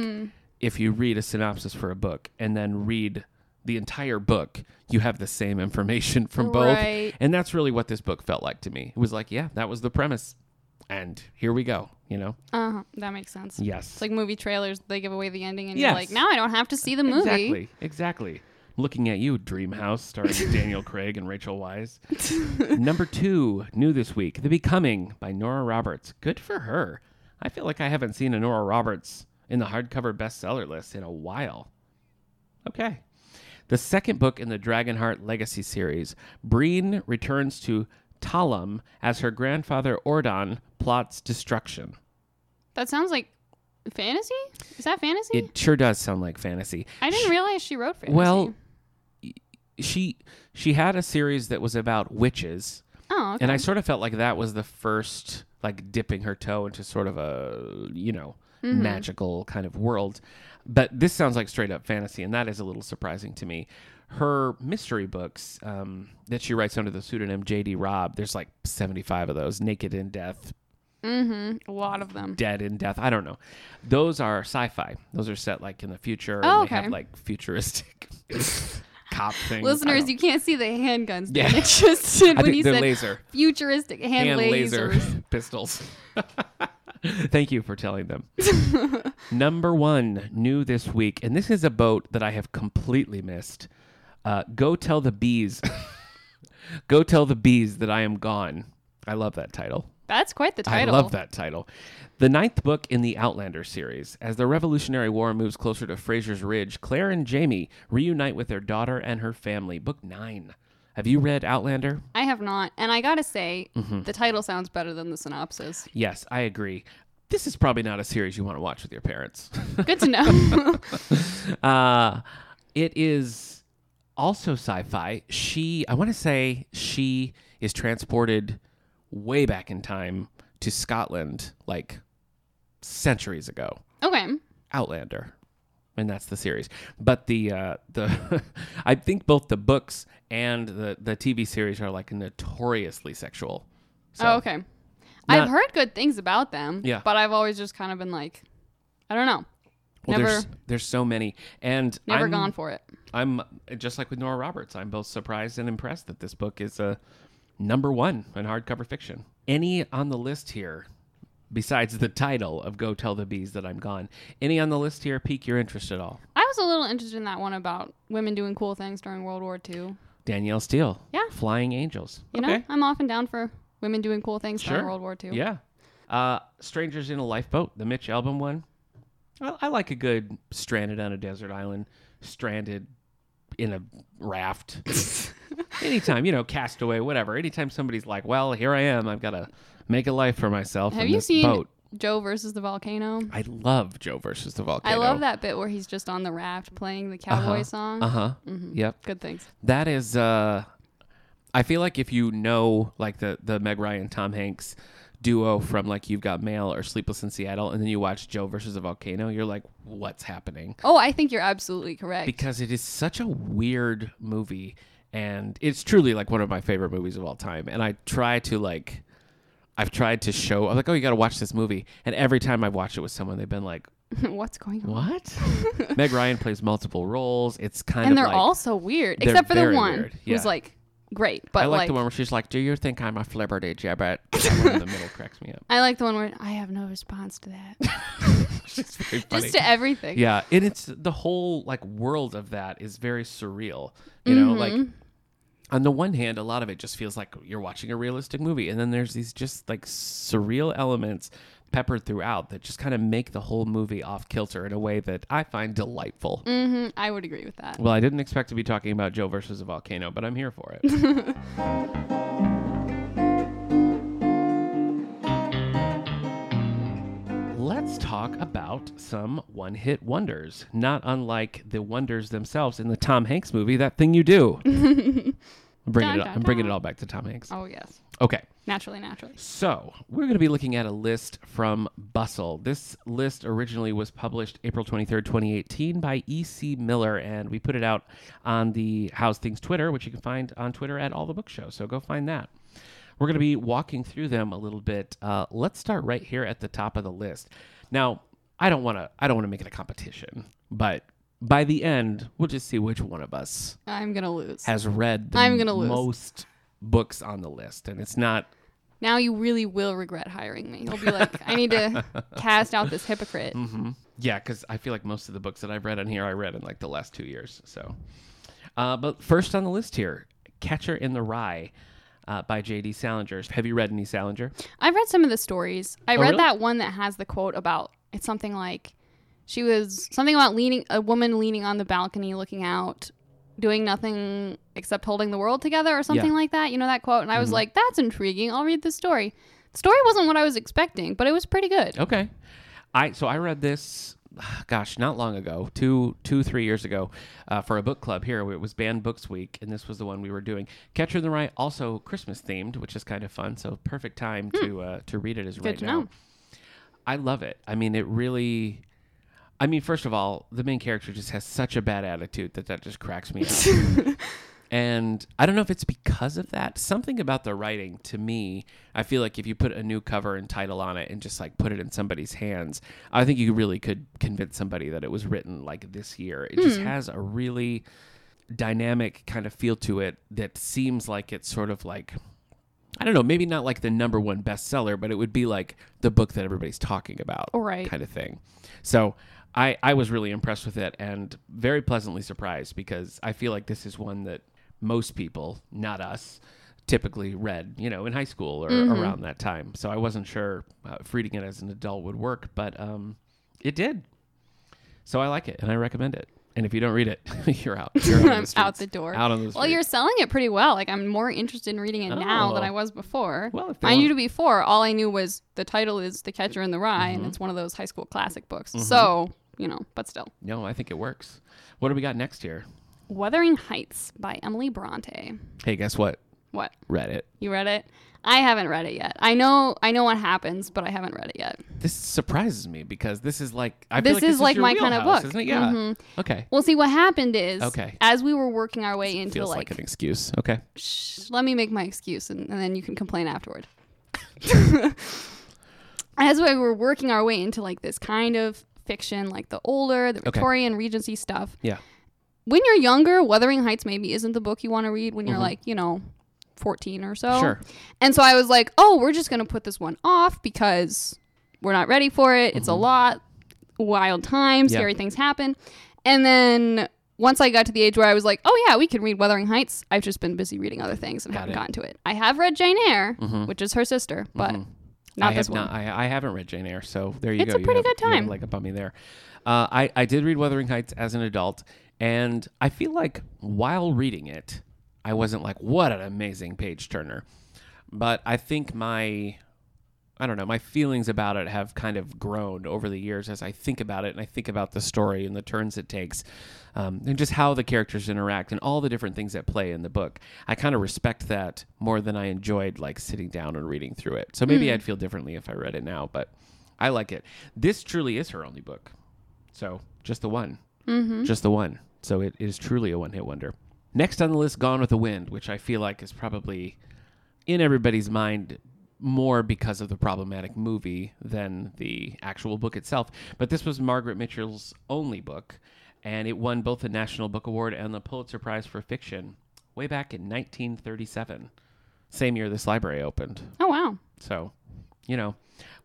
S1: if you read a synopsis for a book and then read the entire book, you have the same information from both.
S2: Right.
S1: And that's really what this book felt like to me. It was like, yeah, that was the premise. And here we go, you know?
S2: Uh huh. That makes sense.
S1: Yes.
S2: It's like movie trailers; they give away the ending, and
S1: Yes.
S2: you're like, now I don't have to see the movie.
S1: Exactly. Exactly. Looking at you, Dreamhouse, starring <laughs> Daniel Craig and Rachel Weisz. <laughs> Number two, new this week, The Becoming by Nora Roberts. Good for her. I feel like I haven't seen a Nora Roberts in the hardcover bestseller list in a while. Okay. The second book in the Dragonheart Legacy series, Breen returns to Talamh as her grandfather Ordon plots destruction.
S2: That sounds like fantasy. Is that fantasy?
S1: It sure does sound like fantasy.
S2: I didn't realize she wrote fantasy.
S1: Well, she she had a series that was about witches,
S2: oh, okay.
S1: and I sort of felt like that was the first like dipping her toe into sort of a you know
S2: Mm-hmm.
S1: magical kind of world. But this sounds like straight up fantasy, and that is a little surprising to me. Her mystery books um, that she writes under the pseudonym J.D. Robb, there's like 75 of those. Naked in Death,
S2: mm-hmm. a lot of them.
S1: Dead in Death. I don't know. Those are sci-fi. Those are set like in the future,
S2: Oh,
S1: and they have like futuristic <laughs> <laughs> cop things. I
S2: Listeners, you can't see the handguns.
S1: Yeah.
S2: Just did <laughs>
S1: I
S2: when
S1: they're
S2: said
S1: laser.
S2: futuristic hand,
S1: hand laser
S2: lasers. <laughs>
S1: pistols. <laughs> Thank you for telling them. Number one, new this week, and this is a boat that I have completely missed. Uh, Go tell the bees. Go tell the bees that I am gone. I love that title.
S2: That's quite the title.
S1: I love that title. The ninth book in the Outlander series. As the Revolutionary War moves closer to Fraser's Ridge, Claire and Jamie reunite with their daughter and her family. Book nine. Have you read Outlander?
S2: I have not, and I gotta say,
S1: Mm-hmm.
S2: the title sounds better than the synopsis.
S1: Yes, I agree. This is probably not a series you want to watch with your parents. <laughs>
S2: Good to know. <laughs>
S1: uh, it is also sci-fi. She, I want to say, she is transported way back in time to Scotland, like centuries ago.
S2: okay.
S1: Outlander. and that's the series. But the uh, the <laughs> I think both the books and the the TV series are like notoriously sexual. So,
S2: oh, okay.
S1: not-
S2: I've heard good things about them.
S1: Yeah.
S2: But I've always just kind of been like, I don't know.
S1: Well,
S2: never,
S1: there's there's so many, and
S2: never
S1: I'm,
S2: gone for it.
S1: I'm just like with Nora Roberts. I'm both surprised and impressed that this book is a number one in hardcover fiction. Any on the list here, besides the title of "Go Tell the Bees That I'm Gone," any on the list here pique your interest at all?
S2: I was a little interested in that one about women doing cool things during World War II.
S1: Danielle Steel,
S2: Yeah.
S1: Flying Angels.
S2: You
S1: okay.
S2: know, I'm often down for women doing cool things during World War II.
S1: Yeah. Uh, Strangers in a Lifeboat, the Mitch Albom one. I, I like a good stranded on a desert island, stranded in a raft. <laughs> Anytime, you know, castaway, whatever. Anytime somebody's like, well, here I am. I've got to make a life for myself
S2: Have you
S1: this
S2: seen
S1: boat.
S2: Joe versus the volcano?
S1: I love Joe versus the volcano.
S2: I love that bit where he's just on the raft playing the cowboy
S1: Uh-huh.
S2: song.
S1: Uh huh. Yep.
S2: Good things.
S1: That is uh I feel like if you know like the the Meg Ryan Tom Hanks duo from like You've Got Mail or Sleepless in Seattle and then you watch Joe versus a Volcano, you're like what's happening?
S2: Oh, I think you're absolutely correct.
S1: Because it is such a weird movie and it's truly like one of my favorite movies of all time and I try to like I've tried to show I'm like oh you got to watch this movie and every time I've watched it with someone they've been like <laughs>
S2: What's going on?
S1: what? <laughs> Meg Ryan plays multiple roles. It's kind
S2: And
S1: of and
S2: they're
S1: like
S2: all so weird, except for the one
S1: weird,
S2: who's
S1: yeah.
S2: like great. But
S1: I like,
S2: like,
S1: the one where she's like, "Do you think I'm a flibberty gibbet?" In the middle cracks me up. <laughs>
S2: I like the one where I have no response to that. <laughs> <laughs> Just to everything.
S1: yeah, and it's the whole like world of that is very surreal. You know, like
S2: Mm-hmm.
S1: on the one hand, a lot of it just feels like you're watching a realistic movie, and then there's these just like surreal elements peppered throughout that just kind of make the whole movie off kilter in a way that I find delightful.
S2: hmm I would agree with that.
S1: Well, I didn't expect to be talking about Joe versus a volcano, but I'm here for it. <laughs> Let's talk about some one hit wonders, not unlike the wonders themselves in the Tom Hanks movie, That Thing You Do. <laughs> I'm bringing,
S2: Dun,
S1: it,
S2: dun,
S1: I'm bringing it all back to Tom Hanks.
S2: Oh yes,
S1: Okay.
S2: naturally, naturally.
S1: So, we're going to be looking at a list from Bustle. This list originally was published April 23rd, 2018 by E.C. Miller, and we put it out on the How's Things Twitter, which you can find on Twitter at All the Book Show. So, go find that. We're going to be walking through them a little bit. Uh, let's start right here at the top of the list. Now, I don't want to I don't want to make it a competition, but by the end, we'll just see which one of us
S2: I'm gonna lose.
S1: has read the
S2: I'm gonna lose.
S1: most books on the list, and it's not
S2: now you really will regret hiring me. You'll be like, I need to <laughs> cast out this hypocrite.
S1: Mm-hmm. Yeah, because I feel like most of the books that I've read on here, I read in like the last two years. So, uh, but first on the list here, Catcher in the Rye uh, by J.D. Salinger. Have you read any Salinger?
S2: I've read some of the stories. I
S1: Oh,
S2: read
S1: really?
S2: that one that has the quote about it's something like she was something about leaning a woman leaning on the balcony looking out doing nothing except holding the world together or something
S1: Yeah. Mm-hmm.
S2: like that. You know that quote and I was like that's intriguing. I'll read the story. The story wasn't what I was expecting, but it was pretty good.
S1: Okay. I so I read this, <sighs> gosh, not long ago, two, two, three years ago, uh, for a book club here. It was Banned Books Week, and this was the one we were doing. Catcher in the Rye, also Christmas themed, which is kind of fun. So perfect time to uh, to read it is right
S2: Hmm. to
S1: now.
S2: know.
S1: I love it. I mean, it really. I mean, first of all, the main character just has such a bad attitude that that just cracks me up. <laughs> and I don't know if it's because of that. Something about the writing to me, I feel like if you put a new cover and title on it and just like put it in somebody's hands, I think you really could convince somebody that it was written like this year. It just hmm. has a really dynamic kind of feel to it that seems like it's sort of like I don't know, maybe not like the number one bestseller, but it would be like the book that everybody's talking about,
S2: Right.
S1: kind of thing. So I I was really impressed with it and very pleasantly surprised because I feel like this is one that most people, not us, typically read, you know, in high school or around that time. So I wasn't sure uh, if reading it as an adult would work, but um, it did. So I like it and I recommend it. And if you don't read it, <laughs> you're out. You're out, the
S2: I'm <laughs> out the door.
S1: Out on the
S2: Well, you're selling it pretty well. Like I'm more interested in reading it now than
S1: Oh.
S2: I was before.
S1: Well,
S2: I knew before. All I knew was the title is The Catcher in the Rye,
S1: Mm-hmm.
S2: and it's one of those high school classic books. So you know, but still.
S1: No, I think it works. What do we got next here?
S2: Wuthering Heights by Emily Bronte.
S1: Hey, guess what?
S2: What?
S1: Read it.
S2: You read it? I haven't read it yet. I know I know what happens, but I haven't read it yet.
S1: This surprises me because this is like I feel
S2: This
S1: like
S2: is like
S1: your
S2: my kind of book.
S1: isn't it? Yeah.
S2: Mhm.
S1: Okay.
S2: Well, see what happened is
S1: Okay.
S2: as we were working our way into
S1: Feels like,
S2: like,
S1: an excuse. Okay.
S2: shh, let me make my excuse and, and then you can complain afterward. <laughs> <laughs> as we were working our way into like this kind of fiction, like the older, the
S1: Okay.
S2: Victorian Regency stuff.
S1: Yeah.
S2: When you're younger, Wuthering Heights maybe isn't the book you want to read when you're
S1: Mhm.
S2: like, you know, 14 or so.
S1: Sure.
S2: And so I was like, oh, we're just going to put this one off because we're not ready for it. It's a lot, wild times,
S1: Mm-hmm. Yeah.
S2: scary things happen. And then once I got to the age where I was like, oh, yeah, we can read Wuthering Heights, I've just been busy reading other things and
S1: Got
S2: haven't
S1: it.
S2: gotten to it. I have read Jane Eyre,
S1: Mhm.
S2: which is her sister, but
S1: Mhm.
S2: Not
S1: I
S2: this
S1: have
S2: one.
S1: not. I, I haven't read Jane Eyre, so there you
S2: It's
S1: go.
S2: It's
S1: a
S2: pretty
S1: have-
S2: good
S1: a
S2: time.
S1: up on me there. Uh, I I did read Wuthering Heights as an adult, and I feel like while reading it, I wasn't like, "What an amazing page turner," but I think my I don't know, my feelings about it have kind of grown over the years as I think about it and I think about the story and the turns it takes, um, and just how the characters interact and all the different things that play in the book. I kind of respect that more than I enjoyed like sitting down and reading through it. So maybe I'd feel differently if I read it now, but I like it. This truly is her only book, so just the one,
S2: mm-hmm.
S1: just the one. So it is truly a one-hit wonder. Next on the list, Gone with the Wind, which I feel like is probably in everybody's mind more because of the problematic movie than the actual book itself. But this was Margaret Mitchell's only book, and it won both the National Book Award and the Pulitzer Prize for Fiction way back in 1937, same year this library opened.
S2: Oh, wow.
S1: So, you know,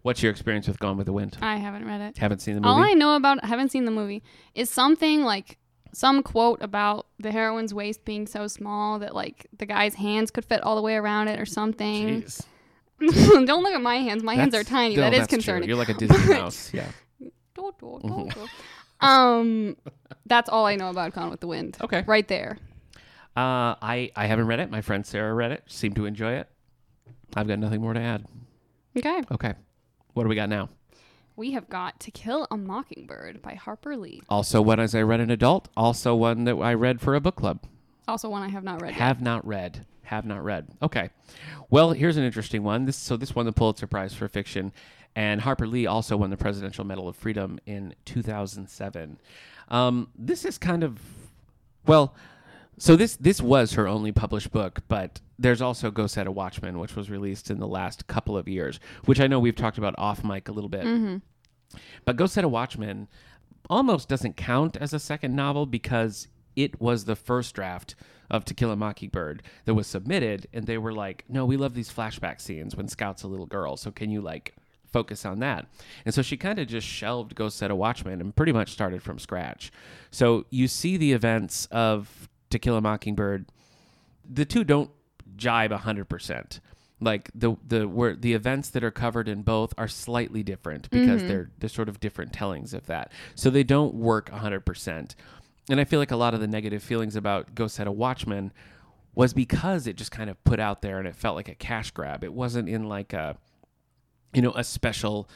S1: what's your experience with Gone with the Wind?
S2: I haven't read it.
S1: Haven't seen the movie? All?
S2: I know about, I haven't seen the movie, is something like some quote about the heroine's waist being so small that like the guy's hands could fit all the way around it or something.
S1: Jeez. <laughs>
S2: Don't look at my hands. My hands are tiny.
S1: no,
S2: that is
S1: that's true.
S2: concerning.
S1: You're like a <laughs> Disney
S2: But-
S1: mouse. Yeah. <laughs>
S2: Do, do, do,
S1: Mhm.
S2: do. Um, that's all I know about Gone with the Wind.
S1: Okay.
S2: Right there.
S1: Uh, I, I haven't read it. My friend Sarah read it. Seemed to enjoy it. I've got nothing more to add.
S2: Okay.
S1: Okay. What do we got now?
S2: We have got To Kill a Mockingbird by Harper Lee.
S1: Also one as I read an adult. Also one that I read for a book club.
S2: Also one I have not read yet.
S1: Have not read. Have not read. Okay. Well, here's an interesting one. This so this won the Pulitzer Prize for fiction, and Harper Lee also won the Presidential Medal of Freedom in 2007. Um, this is kind of well. So this this was her only published book, but there's also Go Set a Watchman, which was released in the last couple of years, which I know we've talked about off mic a little bit.
S2: Mm-hmm.
S1: But Go Set a Watchman almost doesn't count as a second novel because it was the first draft of To Kill a Mockingbird that was submitted, and they were like, "No, we love these flashback scenes when Scout's a little girl, so can you like focus on that?" And so she kind of just shelved Go Set a Watchman and pretty much started from scratch. So you see the events of To Kill a Mockingbird. The two don't jibe hundred percent. Like the the where the events that are covered in both are slightly different because mm-hmm. they're they're sort of different tellings of that. So they don't work hundred percent. And I feel like a lot of the negative feelings about Go Set a Watchman was because it just kind of put out there and it felt like a cash grab. It wasn't in like a you know a special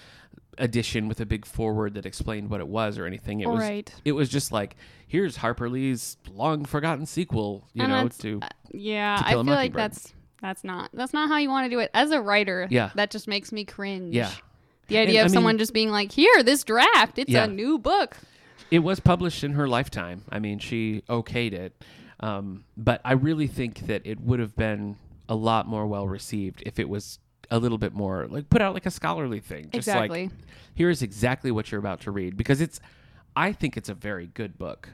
S1: edition with a big forward that explained what it was or anything. It was it was just like here's Harper Lee's long forgotten sequel, you
S2: And
S1: know, to
S2: uh, Yeah,
S1: To
S2: I feel like that's that's not that's not how you want to do it. As a writer,
S1: Yeah.
S2: that just makes me cringe.
S1: Yeah.
S2: The idea
S1: I
S2: of
S1: mean-
S2: someone just being like, "Here, this draft, it's
S1: Yeah.
S2: a new book."
S1: It was published in her lifetime. I mean, she okayed it. Um, but I really think that it would have been a lot more well received if it was a little bit more like put out like a scholarly thing. Just
S2: exactly.
S1: like here's exactly what you're about to read because it's I think it's a very good book.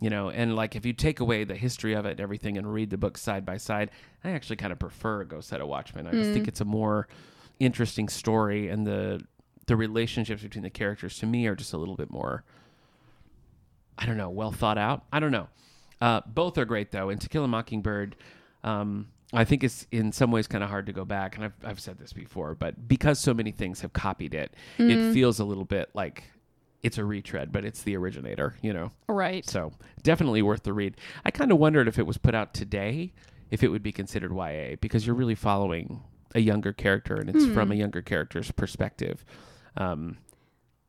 S1: You know, and like if you take away the history of it and everything and read the book side by side, I actually kind of prefer Go Set a Watchman. I just think it's a more interesting story and the the relationships between the characters to me are just a little bit more I don't know, well thought out. I don't know. Uh, both are great though. And To Kill a Mockingbird, um, I think it's in some ways kind of hard to go back. And I've, I've said this before, but because so many things have copied it, it feels a little bit like it's a retread, but it's the originator, you know?
S2: right.
S1: So definitely worth the read. I kind of wondered if it was put out today, if it would be considered YA, because you're really following a younger character and it's from a younger character's perspective. Um,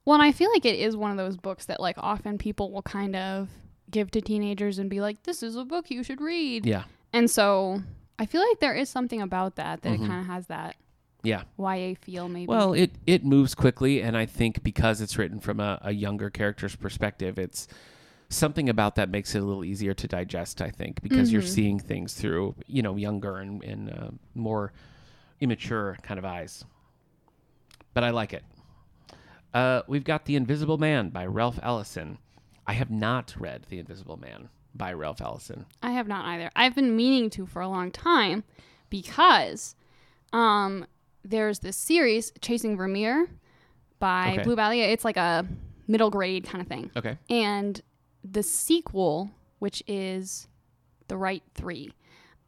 S2: Well, and I feel like it is one of those books that like often people will kind of give to teenagers and be like, "This is a book you should read."
S1: yeah.
S2: And so I feel like there is something about that that
S1: Mhm.
S2: it kind of has that
S1: Yeah.
S2: YA feel, maybe.
S1: Well, it it moves quickly, and I think because it's written from a, a younger character's perspective, it's something about that makes it a little easier to digest. I think because you're
S2: Mhm.
S1: seeing things through you know younger and, and uh, more immature kind of eyes. But I like it. Uh, we've got The Invisible Man by Ralph Ellison. I have not read The Invisible Man by Ralph Ellison.
S2: I have not either. I've been meaning to for a long time because um, there's this series, Chasing Vermeer by
S1: Okay.
S2: Blue Balliett. It's like a middle grade kind of thing.
S1: Okay.
S2: And the sequel, which is The Wright Three,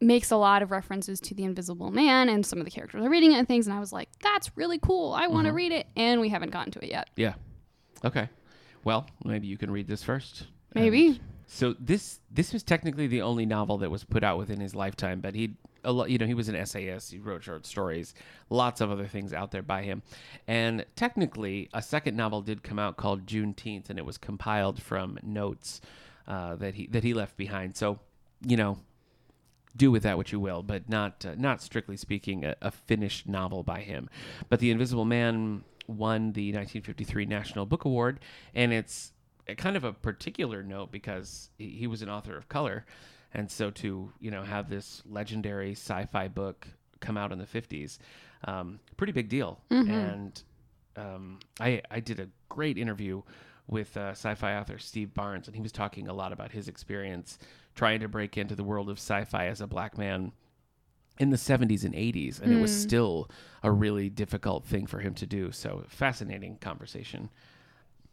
S2: makes a lot of references to The Invisible Man, and some of the characters are reading it and things. And I was like, that's really cool. I want to
S1: Mhm.
S2: read it. And we haven't gotten to it yet.
S1: Yeah. Okay. Well, maybe you can read this first.
S2: Maybe.
S1: And so this this was technically the only novel that was put out within his lifetime, but he a lot, you know, he was an essayist. He wrote short stories, lots of other things out there by him, and technically a second novel did come out called Juneteenth, and it was compiled from notes uh, that he that he left behind. So, you know, do with that what you will, but not uh, not strictly speaking a, a finished novel by him. But The Invisible Man won the 1953 National Book Award, and it's a kind of a particular note because he, he was an author of color, and so to you know have this legendary sci-fi book come out in the 50s, um, pretty big deal. And um, I I did a great interview with uh, sci-fi author Steve Barnes, and he was talking a lot about his experience trying to break into the world of sci-fi as a black man in the 70s and 80s, and it was
S2: Mm.
S1: still a really difficult thing for him to do. So fascinating conversation.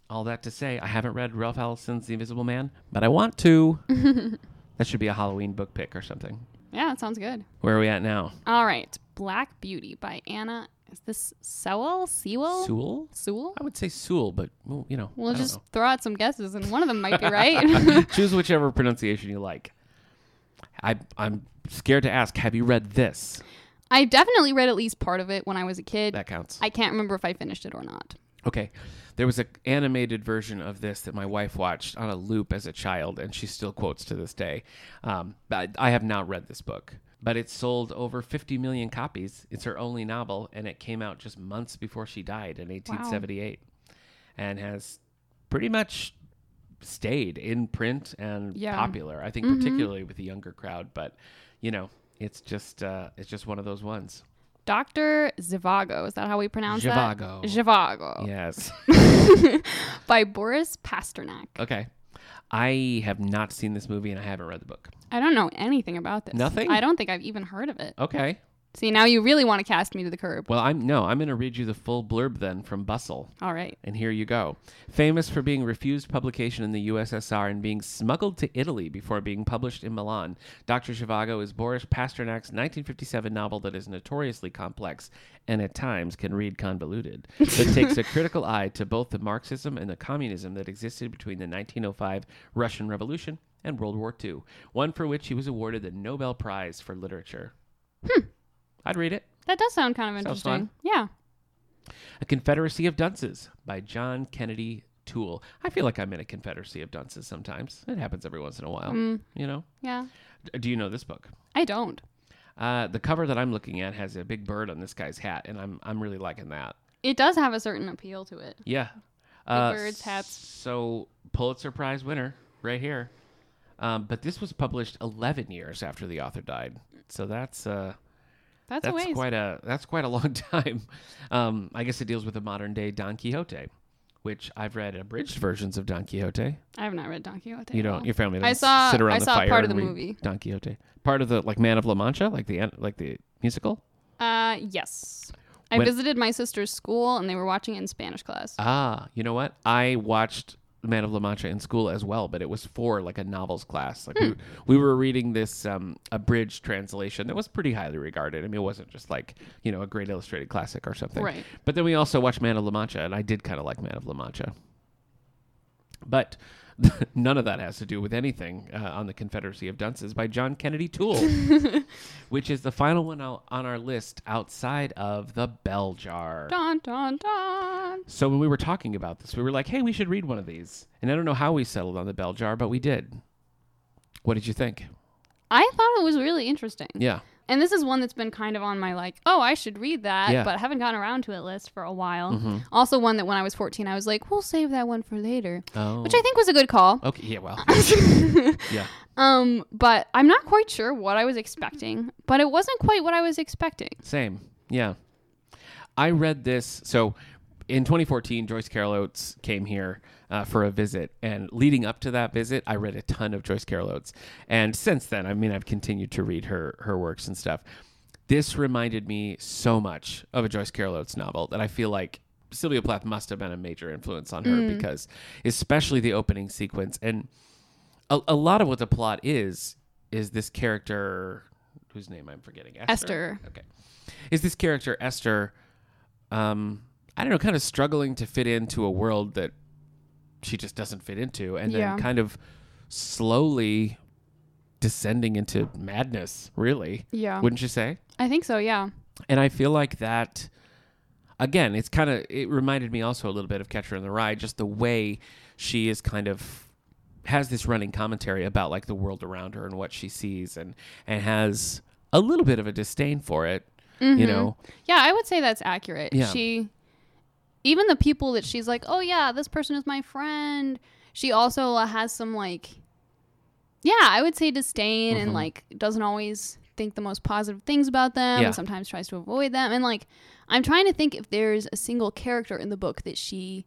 S1: All that to say, I haven't read Ralph Ellison's The Invisible Man, but I want to. <laughs> that should be a Halloween book pick or something.
S2: Yeah, that sounds good.
S1: Where are we at now?
S2: All right. Black Beauty by Anna. Is this Sewell? Sewell?
S1: Sewell?
S2: Sewell?
S1: I would say Sewell, but well, you know,
S2: We'll
S1: I
S2: just throw out some guesses, and one of them might be <laughs> right. <laughs>
S1: choose <laughs> whichever pronunciation you like. I I'm scared to ask. Have you read this?
S2: I definitely read at least part of it when I was a kid.
S1: That counts.
S2: I can't remember if I finished it or not.
S1: Okay. There was an animated version of this that my wife watched on a loop as a child, and she still quotes to this day. Um, but I have not read this book, but it sold over 50 million copies. It's her only novel, and it came out just months before she died in 1878 and has pretty much stayed in print and
S2: Yeah.
S1: popular. I think
S2: Mhm.
S1: particularly with the younger crowd, but you know, it's just uh, it's just one of those ones.
S2: Dr. Zhivago. Is that how we pronounce
S1: Zhivago.
S2: that? Zhivago.
S1: Yes. <laughs>
S2: by Boris Pasternak.
S1: Okay. I have not seen this movie and I haven't read the book.
S2: I don't know anything about this.
S1: Nothing?
S2: I don't think I've even heard of it.
S1: Okay.
S2: See, now you really want to cast me to the curb.
S1: Well, I'm no, I'm going to read you the full blurb then from Bustle.
S2: All right.
S1: And here you go. Famous for being refused publication in the USSR and being smuggled to Italy before being published in Milan, Dr. Zhivago is Boris Pasternak's 1957 novel that is notoriously complex and at times can read convoluted, <laughs> but takes a critical eye to both the Marxism and the communism that existed between the 1905 Russian Revolution and World War II, one for which he was awarded the Nobel Prize for Literature. Hmm. I'd read it.
S2: That does sound kind of
S1: Sounds
S2: interesting. Yeah.
S1: A Confederacy of Dunces by John Kennedy Toole. I feel like I'm in a Confederacy of Dunces sometimes. It happens every once in a while.
S2: Mm,
S1: You know?
S2: yeah.
S1: D- Do you know this book?
S2: I don't.
S1: Uh, the cover that I'm looking at has a big bird on this guy's hat, and I'm I'm really liking that.
S2: It does have a certain appeal to it.
S1: Yeah. Uh,
S2: birds, hats.
S1: So Pulitzer Prize winner right here. Um, but this was published 11 years after the author died. So that's uh,
S2: That's, a
S1: that's
S2: ways.
S1: quite a that's quite a <laughs> long time. Um, I guess it deals with the modern day Don Quixote, which I've read abridged versions of Don Quixote.
S2: I have not read Don Quixote.
S1: You don't. Your family doesn't
S2: I saw-
S1: sit around
S2: I
S1: the
S2: saw
S1: fire
S2: part of the movie.
S1: Don Quixote. Part of the like Man of La Mancha, like the like the musical.
S2: Uh, yes. I visited my sister's school and they were watching it in Spanish class.
S1: Ah, you know what? I watched Man of La Mancha in school as well, but it was for like a novels class. Like
S2: Hmm.
S1: we, we were reading this um, abridged translation that was pretty highly regarded. I mean, it wasn't just like you know a great illustrated classic or something.
S2: Right.
S1: But then we also watched Man of La Mancha, and I did kind of like Man of La Mancha. But <laughs> none of that has to do with anything uh, on the Confederacy of Dunces by John Kennedy Toole, <laughs> which is the final one on our list outside of the Bell Jar.
S2: Dun dun dun.
S1: So when we were talking about this, we were like, "Hey, we should read one of these." And I don't know how we settled on the Bell Jar, but we did. What did you think?
S2: I thought it was really interesting.
S1: Yeah.
S2: And this is one that's been kind of on my like, oh, I should read that,
S1: Yeah.
S2: but haven't gotten around to it list for a while.
S1: Mhm.
S2: Also, one that when I was 14, I was like, we'll save that one for later,
S1: Oh.
S2: which I think was a good call.
S1: Okay. Yeah. Well. <laughs> yeah.
S2: Um, but I'm not quite sure what I was expecting, but it wasn't quite what I was expecting.
S1: Same. Yeah. I read this. So in 2014, Joyce Carol Oates came here uh, for a visit. And leading up to that visit, I read a ton of Joyce Carol Oates. And since then, I mean, I've continued to read her, her works and stuff. This reminded me so much of a Joyce Carol Oates novel that I feel like Sylvia Plath must have been a major influence on her because, especially the opening sequence and a, a lot of what the plot is, is this character whose name I'm forgetting.
S2: Esther.
S1: Okay. Is this character Esther? Um, I don't know, kind of struggling to fit into a world that she just doesn't fit into, and
S2: Yeah.
S1: then kind of slowly descending into madness. Really,
S2: Yeah.
S1: wouldn't you say?
S2: I think so, yeah.
S1: And I feel like that. Again, it's kind of it reminded me also a little bit of Catcher in the Rye, just the way she is kind of has this running commentary about like the world around her and what she sees, and and has a little bit of a disdain for it. You
S2: Mhm.
S1: know,
S2: Yeah, I would say that's accurate.
S1: Yeah.
S2: She even the people that she's like, "Oh yeah, this person is my friend." She also uh, has some like yeah, I would say disdain and
S1: Mhm.
S2: like doesn't always think the most positive things about them
S1: Yeah.
S2: and sometimes tries to avoid them. And like I'm trying to think if there's a single character in the book that she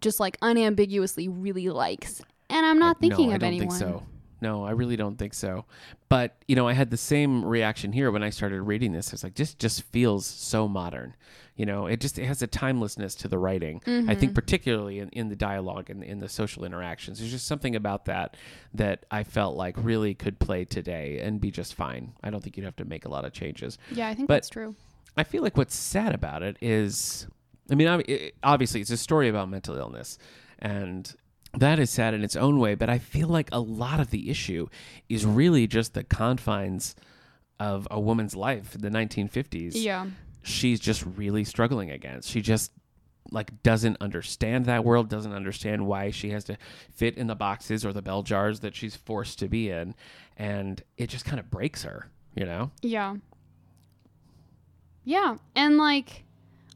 S2: just like unambiguously really likes. And I'm not
S1: I-
S2: thinking
S1: no,
S2: of anyone.
S1: think so. No, I really don't think so. But you know, I had the same reaction here when I started reading this. It's like just just feels so modern. You know, it just it has a timelessness to the writing. I
S2: Mm-hmm.
S1: think particularly in, in the dialogue and in the social interactions. There's just something about that that I felt like really could play today and be just fine. I don't think you'd have to make a lot of changes.
S2: Yeah, I think
S1: But-
S2: that's true.
S1: I feel like what's sad about it is, I mean, obviously it's a story about mental illness, and that is sad in its own way. But I feel like a lot of the issue is really just the confines of a woman's life in the 1950s.
S2: Yeah.
S1: She's just really struggling against. She just like doesn't understand that world, doesn't understand why she has to fit in the boxes or the bell jars that she's forced to be in, and it just kind of breaks her. You know?
S2: Yeah. Yeah. And like,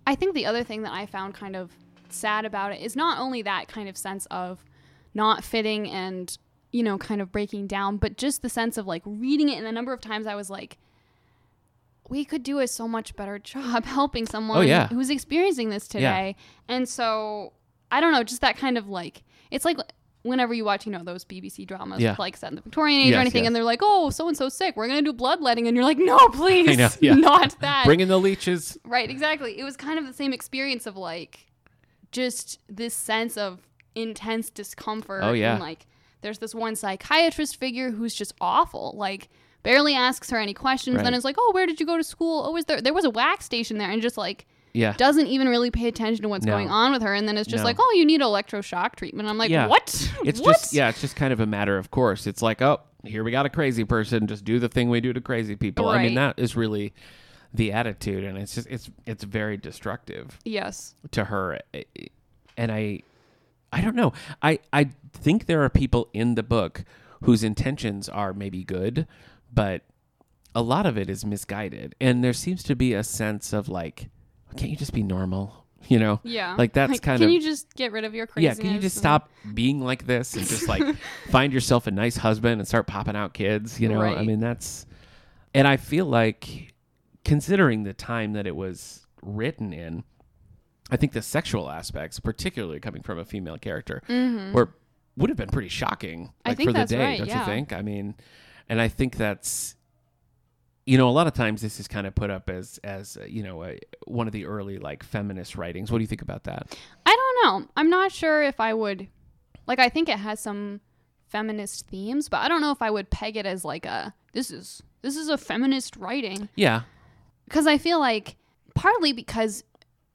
S2: I think the other thing that I found kind of sad about it is not only that kind of sense of not fitting and, you know, kind of breaking down, but just the sense of like reading it and the number of times I was like, we could do a so much better <laughs> job helping oh, someone
S1: Oh, yeah.
S2: who's experiencing this today. And so I don't know, just that kind of like it's like whenever you watch, you know, those BBC dramas
S1: Yeah.
S2: with, like set in the Victorian age
S1: Yes,
S2: or anything,
S1: yes.
S2: and they're like, "Oh, so and so sick, we're gonna do bloodletting," and you're like, "No, <laughs> please,
S1: know, yeah. <laughs>
S2: not that."
S1: Bring in the leeches.
S2: right, exactly. It was kind of the same experience of like just this sense of intense discomfort.
S1: Oh, yeah.
S2: And like, there's this one psychiatrist figure who's just awful. Like, barely asks her any questions. Then
S1: Right.
S2: is like, "Oh, where did you go to school? Oh, was there there was a WAC station there?" And just like
S1: Yeah.
S2: doesn't even really pay attention to what's
S1: No.
S2: going on with her. And then it's just
S1: No.
S2: like, "Oh, you need electroshock treatment." I'm like,
S1: Yeah.
S2: "What? <laughs>
S1: It's
S2: what?"
S1: just yeah, it's just kind of a matter of course. It's like, oh, here we got a crazy person, just do the thing we do to crazy people. I mean, that is really the attitude and it's just it's it's very destructive
S2: Yes.
S1: to her. Eh, eh, and I I don't know. I I think there are people in the book whose intentions are maybe good, but a lot of it is misguided. And there seems to be a sense of like can't you just be normal? You know?
S2: Yeah.
S1: Like that's kind
S2: can
S1: of Can
S2: you just get rid of your
S1: crazy?
S2: yeah,
S1: can you just
S2: and-
S1: stop being like this and just like <laughs> find yourself a nice husband and start popping out kids? You know, I mean, that's, and I feel like considering the time that it was written in, I think the sexual aspects, particularly coming from a female character, were would have been pretty shocking
S2: Mm-hmm.
S1: Like, for the day,
S2: right,
S1: don't
S2: yeah.
S1: you think? I mean, and I think that's you know a lot of times this is kind of put up as as uh, you know a, one of the early like feminist writings. What do you think about that?
S2: I don't know. I'm not sure if I would like I think it has some feminist themes, but I don't know if I would peg it as like a this is this is a feminist writing
S1: Yeah,
S2: cuz I feel like partly because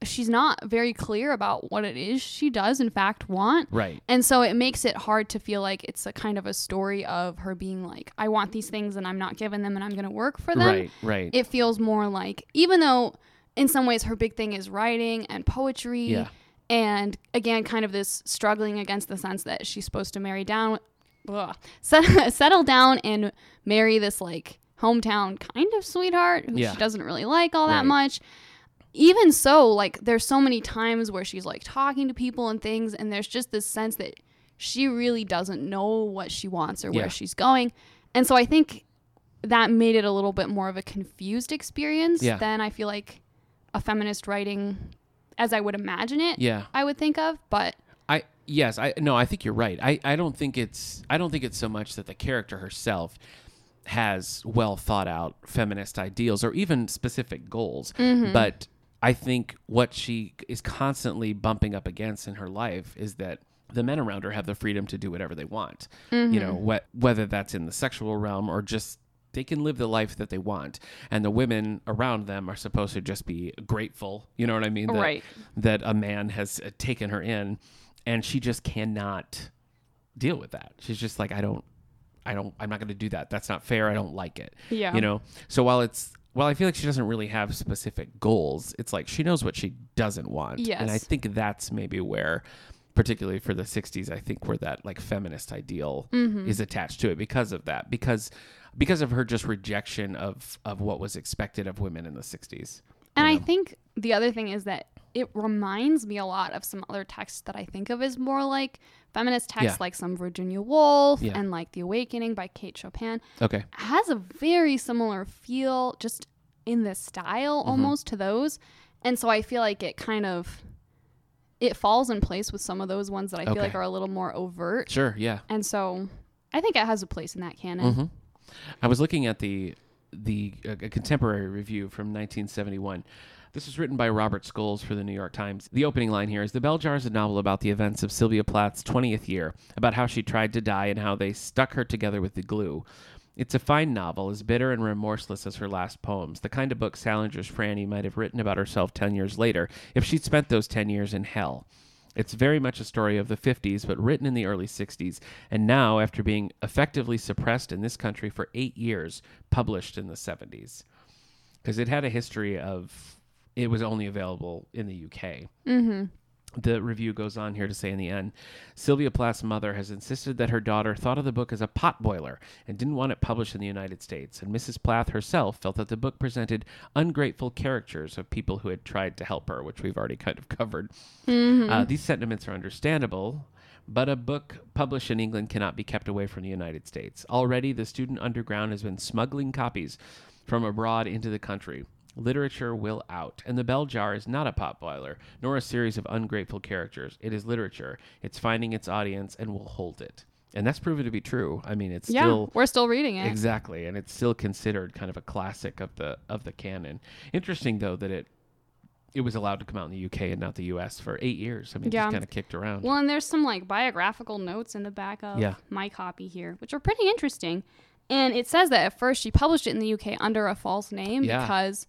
S2: she's not very clear about what it is she does in fact want.
S1: right.
S2: And so it makes it hard to feel like it's a kind of a story of her being like I want these things and I'm not giving them and I'm going to work for them.
S1: Right, right.
S2: It feels more like even though in some ways her big thing is writing and poetry
S1: Yeah.
S2: and again kind of this struggling against the sense that she's supposed to marry down ugh, <laughs> settle down and marry this like hometown kind of sweetheart who
S1: Yeah.
S2: she doesn't really like all that much. Even so, like there's so many times where she's like talking to people and things, and there's just this sense that she really doesn't know what she wants or where
S1: Yeah.
S2: she's going. And so I think that made it a little bit more of a confused experience
S1: Yeah.
S2: than I feel like a feminist writing as I would imagine it.
S1: Yeah.
S2: I would think of, but
S1: I yes, I no, I think you're right. I, I don't think it's I don't think it's so much that the character herself has well thought out feminist ideals or even specific goals, mm-hmm. but I think what she is constantly bumping up against in her life is that the men around her have the freedom to do whatever they want. You know, what whether that's in the sexual realm or just they can live the life that they want. And the women around them are supposed to just be grateful. You know what i mean? That,
S2: Right.
S1: that a man has uh, taken her in and she just cannot deal with that. She's just like i don't i don't i'm not going to do that. That's not fair. I don't like it.
S2: Yeah.
S1: you know? So while it's well i feel like she doesn't really have specific goals. It's like she knows what she doesn't want. And i think that's maybe where particularly for the 60s i think where that like feminist ideal
S2: Mm-hmm.
S1: is attached to it because of that because because of her just rejection of of what was expected of women in the 60s
S2: And
S1: you
S2: I think the other thing is that it reminds me a lot of some other texts that I think of as more like feminist texts,
S1: Yeah.
S2: like some Virginia Woolf
S1: Yeah.
S2: and like The Awakening by Kate Chopin.
S1: okay
S2: Has a very similar feel, just in the style
S1: Mm-hmm.
S2: almost to those. And so I feel like it kind of it falls in place with some of those ones that I feel like are a little more overt.
S1: sure yeah
S2: And so I think it has a place in that canon.
S1: Mhm. I was looking at the the uh, a contemporary review from 1971. This was written by Robert Scholes for the New York Times. The opening line here is The Bell Jar is a novel about the events of Sylvia Plath's 20th year, about how she tried to die and how they stuck her together with the glue. It's a fine novel, as bitter and remorseless as her last poems, the kind of book Salinger's Franny might have written about herself 10 years later if she'd spent those 10 years in hell. It's very much a story of the 50s, but written in the early 60s, and now, after being effectively suppressed in this country for eight years, published in the 70s. Because it had a history of, it was only available in the UK.
S2: Mm-hmm.
S1: The review goes on here to say in the end Sylvia Plath's mother has insisted that her daughter thought of the book as a potboiler and didn't want it published in the United States. And Mrs. Plath herself felt that the book presented ungrateful caricatures of people who had tried to help her, which we've already kind of covered. Uh, these sentiments are understandable, but a book published in England cannot be kept away from the United States. Already, the student underground has been smuggling copies from abroad into the country. Literature will out, and the bell jar is not a potboiler, nor a series of ungrateful characters. It is literature. It's finding its audience and will hold it. And that's proven to be true. I mean, it's
S2: Yeah,
S1: still
S2: we're still reading it.
S1: Exactly, and it's still considered kind of a classic of the of the canon. Interesting though that it it was allowed to come out in the UK and not the US for eight years. I mean,
S2: Yeah.
S1: just kind of kicked around.
S2: Well, and there's some like biographical notes in the back of
S1: Yeah.
S2: my copy here, which are pretty interesting. And it says that at first she published it in the UK under a false name
S1: Yeah.
S2: because,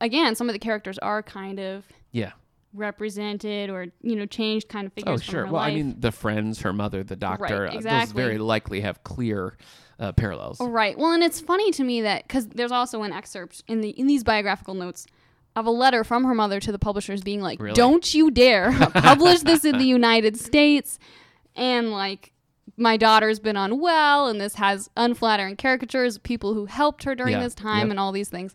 S2: again, some of the characters are kind of
S1: yeah.
S2: represented or you know changed kind of
S1: Oh,
S2: figures. from
S1: sure. Well, I mean, the friends, her mother, the doctor, uh, those
S2: exactly.
S1: very likely have clear uh, parallels.
S2: Right. Well, and it's funny to me that because there's also an excerpt in the in these biographical notes of a letter from her mother to the publishers being like,
S1: Really?
S2: "Don't you dare <laughs> <laughs> publish this in the United States," and like. My daughter's been unwell, and this has unflattering caricatures of people who helped her during
S1: Yeah.
S2: this time,
S1: Yep.
S2: and all these things.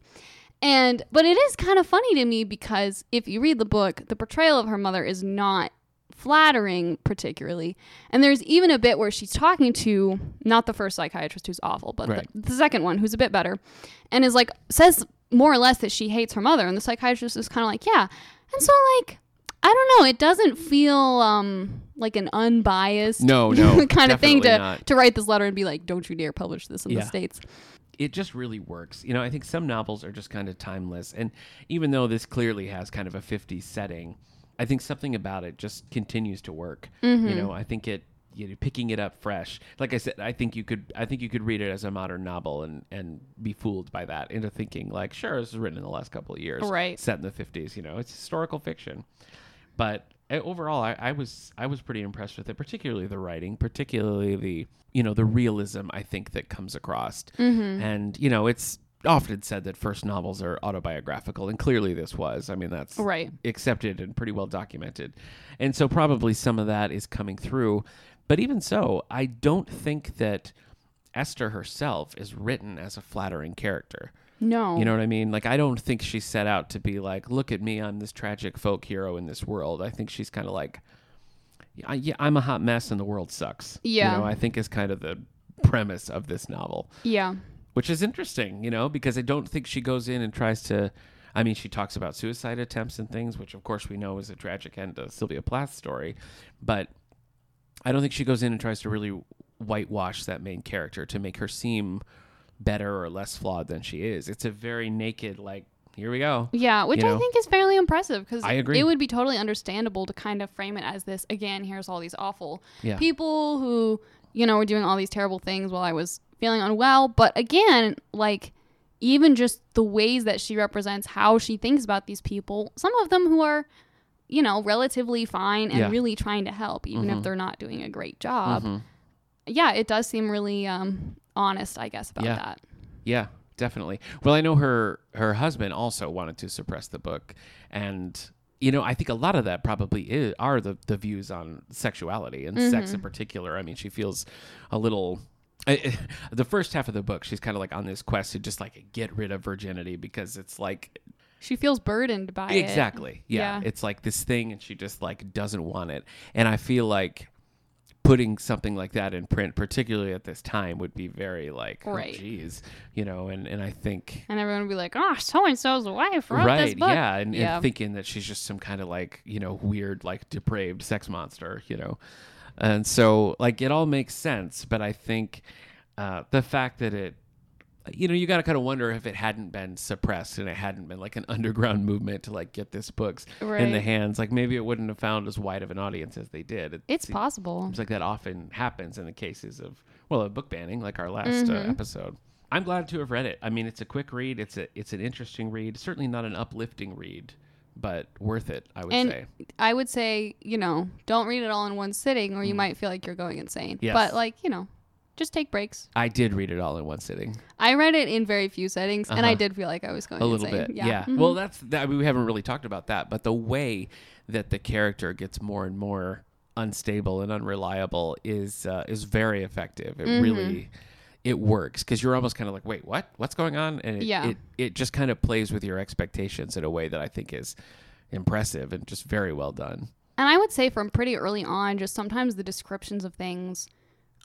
S2: And but it is kind of funny to me because if you read the book, the portrayal of her mother is not flattering particularly. And there's even a bit where she's talking to not the first psychiatrist who's awful, but
S1: Right.
S2: the, the second one who's a bit better, and is like says more or less that she hates her mother, and the psychiatrist is kind of like, yeah. And so like I don't know, it doesn't feel um like an unbiased
S1: No, no, <laughs>
S2: kind of thing to
S1: not.
S2: to write this letter and be like, don't you dare publish this in
S1: Yeah.
S2: the states.
S1: It just really works. You know, I think some novels are just kind of timeless. And even though this clearly has kind of a 50s setting, I think something about it just continues to work.
S2: Mm-hmm.
S1: You know, I think it you know, picking it up fresh. Like I said, I think you could I think you could read it as a modern novel and and be fooled by that into thinking like, sure, this was written in the last couple of years.
S2: Right.
S1: Set in the 50s, you know. It's historical fiction. But overall, I, I was I was pretty impressed with it, particularly the writing, particularly the you know the realism I think that comes across,
S2: Mm-hmm.
S1: and you know it's often said that first novels are autobiographical, and clearly this was. I mean that's
S2: Right.
S1: accepted and pretty well documented, and so probably some of that is coming through. But even so, I don't think that Esther herself is written as a flattering character.
S2: No.
S1: You know what I mean? Like I don't think she set out to be like, look at me, I'm this tragic folk hero in this world. I think she's kind of like, I- yeah, I'm a hot mess and the world sucks.
S2: Yeah.
S1: You know, I think is kind of the premise of this novel,
S2: Yeah.
S1: which is interesting, you know, because I don't think she goes in and tries to. I mean, she talks about suicide attempts and things, which of course we know is a tragic end to Sylvia Plath's story, but I don't think she goes in and tries to really whitewash that main character to make her seem better or less flawed than she is. It's a very naked, like, here we go.
S2: Yeah, which
S1: You
S2: I think is fairly impressive because
S1: I agree.
S2: it would be totally understandable to kind of frame it as this again, here's all these awful
S1: Yeah.
S2: people who, you know, were doing all these terrible things while I was feeling unwell. But again, like even just the ways that she represents how she thinks about these people, some of them who are, you know, relatively fine and
S1: Yeah.
S2: really trying to help, even
S1: Mhm.
S2: if they're not doing a great job.
S1: Mhm.
S2: Yeah, it does seem really um honest, I guess, about
S1: Yeah.
S2: that.
S1: Yeah, definitely. Well, I know her her husband also wanted to suppress the book, and you know, I think a lot of that probably is, are the the views on sexuality and sex
S2: Mm-hmm.
S1: in particular. I mean, she feels a little. I, the first half of the book, she's kind of like on this quest to just like get rid of virginity because it's like
S2: She feels burdened by it.
S1: exactly yeah.
S2: Yeah.
S1: it's like this thing and she just like doesn't want it and i feel like putting something like that in print particularly at this time would be very like
S2: Right.
S1: oh geez you know and and i think
S2: And everyone would be like, "Oh, so and so's wife wrote this
S1: right
S2: book."
S1: yeah and,
S2: Yeah.
S1: and thinking that she's just some kind of like you know weird like depraved sex monster you know and so like it all makes sense but i think uh the fact that it you know, you got to kind of wonder if it hadn't been suppressed and it hadn't been like an underground movement to like get this books in the hands, like maybe it wouldn't have found as wide of an audience as they did. It
S2: It's
S1: seems
S2: possible.
S1: like that often happens in the cases of well, a book banning, like our last uh,
S2: Mm-hmm.
S1: episode. I'm glad to have read it. I mean, it's a quick read. It's a it's an interesting read. Certainly not an uplifting read, but worth it. I would
S2: And
S1: say.
S2: I would say, you know, don't read it all in one sitting or you might feel like you're going insane.
S1: Mm. Yes.
S2: But like, you know, just take breaks.
S1: I did read it all in one sitting.
S2: I read it in very few settings and I
S1: Uh-huh.
S2: did feel like I was going
S1: a little
S2: insane.
S1: bit
S2: Yeah.
S1: yeah,
S2: Mhm.
S1: well that's that I mean, we haven't really talked about that but the way that the character gets more and more unstable and unreliable is uh, is very effective
S2: Mm-hmm.
S1: it really it works because you're almost kind of like wait what what's going on and it,
S2: Yeah.
S1: it it just kind of plays with your expectations in a way that i think is impressive and just very well done
S2: And I would say from pretty early on, just sometimes the descriptions of things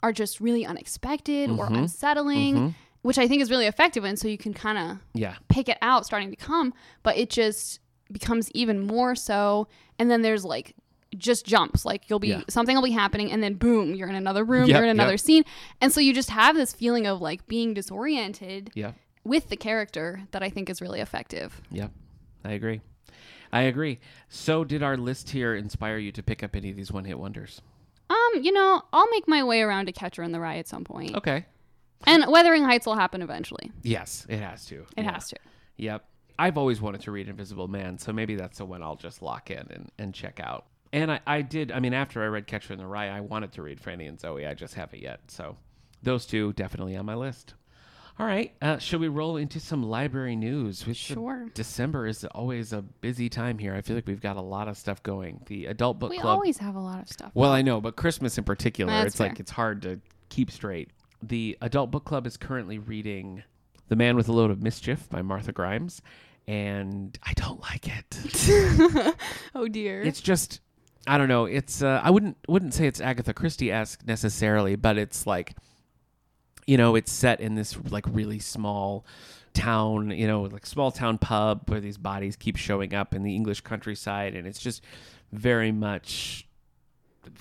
S2: are just really unexpected or
S1: Mhm.
S2: unsettling,
S1: Mhm.
S2: which I think is really effective. And so you can kind of
S1: yeah
S2: pick it out starting to come, but it just becomes even more so. And then there's like just jumps, like you'll be
S1: Yeah.
S2: something will be happening, and then boom, you're in another room,
S1: Yep,
S2: you're in another
S1: yep.
S2: scene, and so you just have this feeling of like being disoriented
S1: yeah
S2: with the character that I think is really effective.
S1: yeah i agree i agree so did our list here inspire you to pick up any of these one-hit wonders
S2: Um, you know, I'll make my way around to Catcher in the Rye at some point,
S1: okay
S2: and Wuthering Heights will happen eventually.
S1: yes it has to
S2: It
S1: Yeah.
S2: has to.
S1: Yep. I've always wanted to read Invisible Man, so maybe that's the one I'll just lock in and, and check out. And I, I did, I mean, after I read Catcher in the Rye, I wanted to read Franny and Zooey. I just haven't yet. So those two definitely on my list. All right. Uh, should we roll into some library news? The-
S2: Sure.
S1: December is always a busy time here. I feel like we've got a lot of stuff going. The Adult Book
S2: We
S1: Club.
S2: We always have a lot of stuff.
S1: Well, I know, but Christmas in particular,
S2: That's
S1: it's like it's hard to keep straight. The Adult Book Club is currently reading The Man with a Load of Mischief by Martha Grimes, and I don't like it. <laughs>
S2: oh dear.
S1: it's just I don't know. It's uh, I wouldn't wouldn't say it's Agatha Christie esque necessarily, but it's like you know, it's set in this like really small town, you know, like small town pub where these bodies keep showing up in the English countryside and it's just very much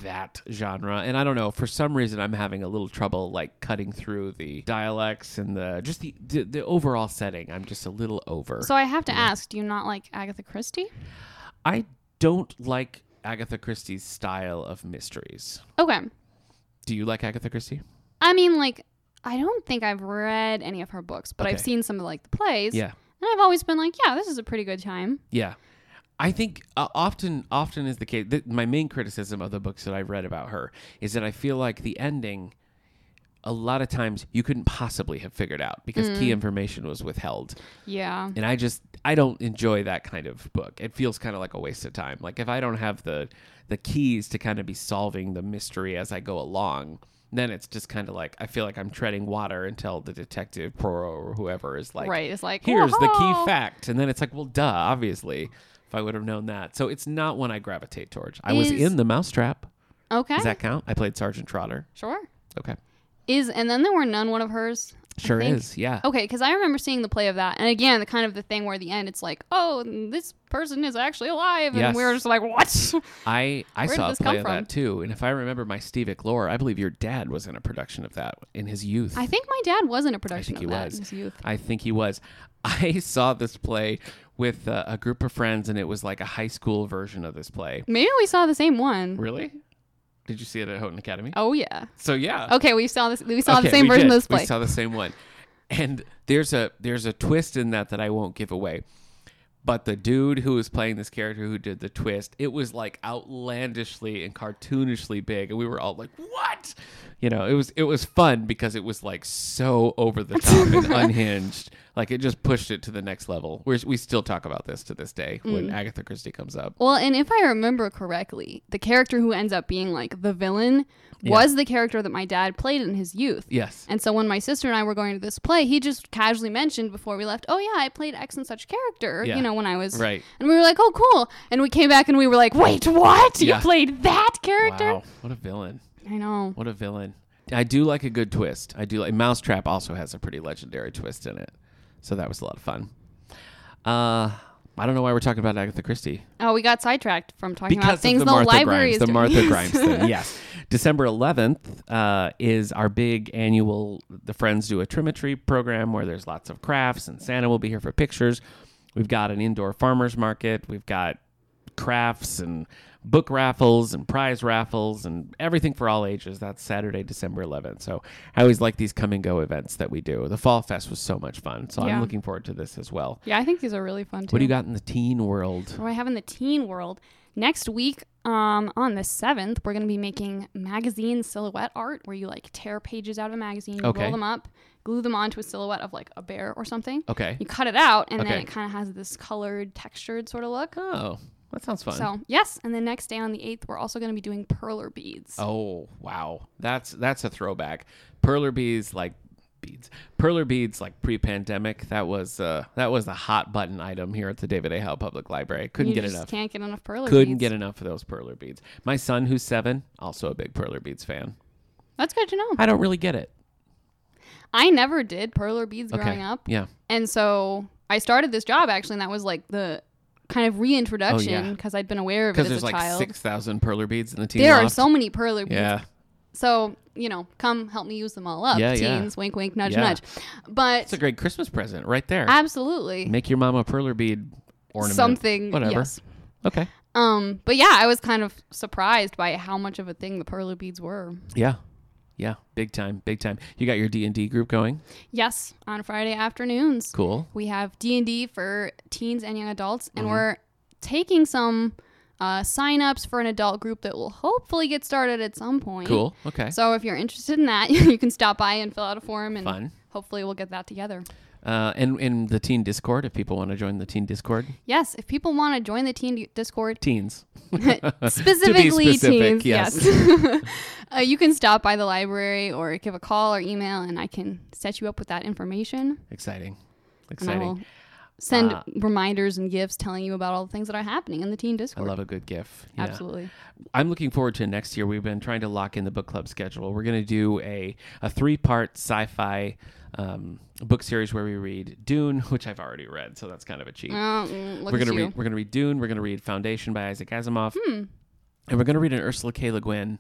S1: that genre. And i don't know for some reason i'm having a little trouble like cutting through the dialects and the just the the, the overall setting. I'm just a little over.
S2: So I have to ask, do you not like Agatha Christie?
S1: i don't like agatha christie's style of mysteries.
S2: Okay.
S1: do you like agatha christie?
S2: I mean, like, I don't think I've read any of her books, but I've seen some of like the plays.
S1: yeah
S2: And I've always been like, yeah, this is a pretty good time.
S1: Yeah, I think uh, often often is the case. Th- my main criticism of the books that I've read about her is that I feel like the ending, a lot of times you couldn't possibly have figured out because key information was withheld,
S2: Yeah.
S1: and I just I don't enjoy that kind of book. It feels kind of like a waste of time. Like if I don't have the the keys to kind of be solving the mystery as I go along. Then it's just kind of like I feel like I'm treading water until the detective Poirot or whoever is like,
S2: right. It's like
S1: here's the key fact, and then it's like, well, duh, obviously, if I would have known that. So it's not one I gravitate towards. I was
S2: Is-
S1: in the Mousetrap.
S2: Okay.
S1: Does that count? I played Sergeant Trotter.
S2: sure.
S1: Okay,
S2: Is and then there were none one of hers.
S1: Sure is. Yeah.
S2: Okay, because I remember seeing the play of that, and again, the kind of the thing where at the end it's like, oh, this person is actually alive, and
S1: Yes.
S2: we were just like, what? <laughs>
S1: I I saw a play of
S2: from?
S1: that too, and if I remember my Stevic lore, I believe your dad was in a production of that in his youth.
S2: I think my dad was in a production I
S1: think
S2: of
S1: he was.
S2: in his youth.
S1: I think he was. <laughs> I saw this play with uh, a group of friends, and it was like a high school version of this play.
S2: Maybe we saw the same one.
S1: Really? Did you see it at Houghton Academy?
S2: Oh yeah.
S1: So yeah.
S2: Okay, we saw this. We saw
S1: Okay,
S2: the same version
S1: did.
S2: of this play.
S1: We saw the same one. And there's a there's a twist in that that I won't give away. But the dude who was playing this character who did the twist, it was like outlandishly and cartoonishly big, and we were all like, "What?" You know, it was it was fun because it was like so over the top and <laughs> unhinged. Like it just pushed it to the next level. We're, we still talk about this to this day
S2: Mm.
S1: when Agatha Christie comes up.
S2: Well, and if I remember correctly, the character who ends up being like the villain
S1: Yeah.
S2: was the character that my dad played in his youth.
S1: Yes.
S2: And so when my sister and I were going to this play, he just casually mentioned before we left, "Oh yeah, I played X and such character."
S1: Yeah.
S2: You know, when I was
S1: Right.
S2: And we were like, "Oh, cool." And we came back and we were like, "Wait, what? You played that character?"
S1: Wow. What a villain.
S2: I know.
S1: What a villain. I do like a good twist. I do like Mousetrap also has a pretty legendary twist in it. So that was a lot of fun. Uh I don't know why we're talking about Agatha Christie.
S2: Oh, we got sidetracked from talking about things
S1: the
S2: the,
S1: Martha
S2: library
S1: Grimes, the. Martha Grimes thing. <laughs> Yes. December 11th uh, is our big annual The Friends Do a Trimetry program where there's lots of crafts and Santa will be here for pictures. We've got an indoor farmers market. We've got crafts and book raffles and prize raffles and everything for all ages. That's Saturday, December 11th. So I always like these come and go events that we do. The Fall Fest was so much fun. So
S2: Yeah.
S1: I'm looking forward to this as well.
S2: Yeah, I think these are really fun too.
S1: What do you got in the teen world?
S2: What do I have in the teen world? Next week, um, on the seventh, we're gonna be making magazine silhouette art, where you like tear pages out of a magazine,
S1: Okay.
S2: roll them up, glue them onto a silhouette of like a bear or something.
S1: Okay.
S2: You cut it out, and
S1: Okay.
S2: then it kind of has this colored, textured sort of look.
S1: Oh, that sounds fun.
S2: So yes, and the next day on the eighth, we're also gonna be doing perler beads.
S1: Oh wow, that's that's a throwback. Perler beads like beads. Perler beads like pre-pandemic. That was uh that was a hot button item here at the David A. Howe Public Library. Couldn't
S2: you
S1: get
S2: just
S1: enough.
S2: Can't get enough perler
S1: Couldn't
S2: beads.
S1: get enough of those perler beads. My son, who's seven, also a big perler beads fan.
S2: That's good to know.
S1: I don't really get it.
S2: I never did perler beads
S1: Okay.
S2: growing up,
S1: Yeah.
S2: and so I started this job actually, and that was like the kind of reintroduction
S1: Oh, yeah.
S2: because I'd been aware of it
S1: Because
S2: as
S1: there's
S2: a
S1: like
S2: child.
S1: six thousand perler beads in the teen
S2: there are so many perler beads.
S1: Yeah.
S2: So, you know, come help me use them all up.
S1: Yeah, yeah.
S2: Teens, wink, wink, nudge,
S1: Yeah.
S2: nudge. But
S1: It's a great Christmas present right there.
S2: absolutely.
S1: Make your mom a perler bead ornament.
S2: Something.
S1: Whatever.
S2: Yes.
S1: Okay.
S2: Um, but yeah, I was kind of surprised by how much of a thing the perler beads were.
S1: Yeah. Yeah. Big time. Big time. You got your D and D group going.
S2: Yes, on Friday afternoons.
S1: Cool.
S2: We have D&D for teens and young adults and
S1: Mhm.
S2: we're taking some uh, sign-ups for an adult group that will hopefully get started at some point.
S1: Cool. Okay.
S2: So if you're interested in that, <laughs> you can stop by and fill out a form and
S1: Fun.
S2: hopefully we'll get that together.
S1: Uh, and in the teen Discord, if people want to join the teen Discord,
S2: Yes, if people want to join the teen Discord,
S1: teens. <laughs>
S2: specifically
S1: specific,
S2: teens,
S1: yes.
S2: yes, <laughs> uh, you can stop by the library or give a call or email, and I can set you up with that information.
S1: Exciting.
S2: And I will
S1: Exciting.
S2: Send
S1: Uh,
S2: reminders and gifts telling you about all the things that are happening in the teen discord.
S1: I love a good GIF. Yeah.
S2: Absolutely.
S1: I'm looking forward to next year. We've been trying to lock in the book club schedule. We're going to do a, a three part sci fi um, book series where we read Dune, <laughs> which I've already read, so that's kind of a cheat.
S2: Mm,
S1: we're gonna read we're gonna read Dune. We're gonna read Foundation by Isaac Asimov,
S2: Hmm.
S1: and we're gonna read an Ursula K. Le Guin,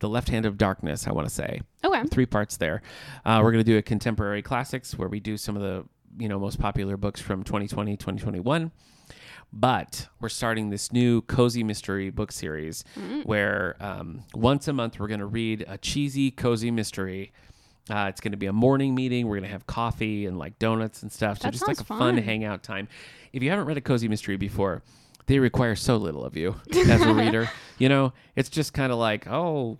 S1: The Left Hand of Darkness. I want to say
S2: Okay.
S1: three parts there. Uh, we're gonna do a contemporary classics where we do some of the you know most popular books from 2020 2021. But we're starting this new cozy mystery book series
S2: Mm.
S1: where um, once a month we're going to read a cheesy cozy mystery. Uh, it's going to be a morning meeting. We're going to have coffee and like donuts and stuff. So
S2: That
S1: just like a fun
S2: fun.
S1: hangout time. If you haven't read a cozy mystery before, they require so little of you as a <laughs> reader. You know, it's just kind of like, oh,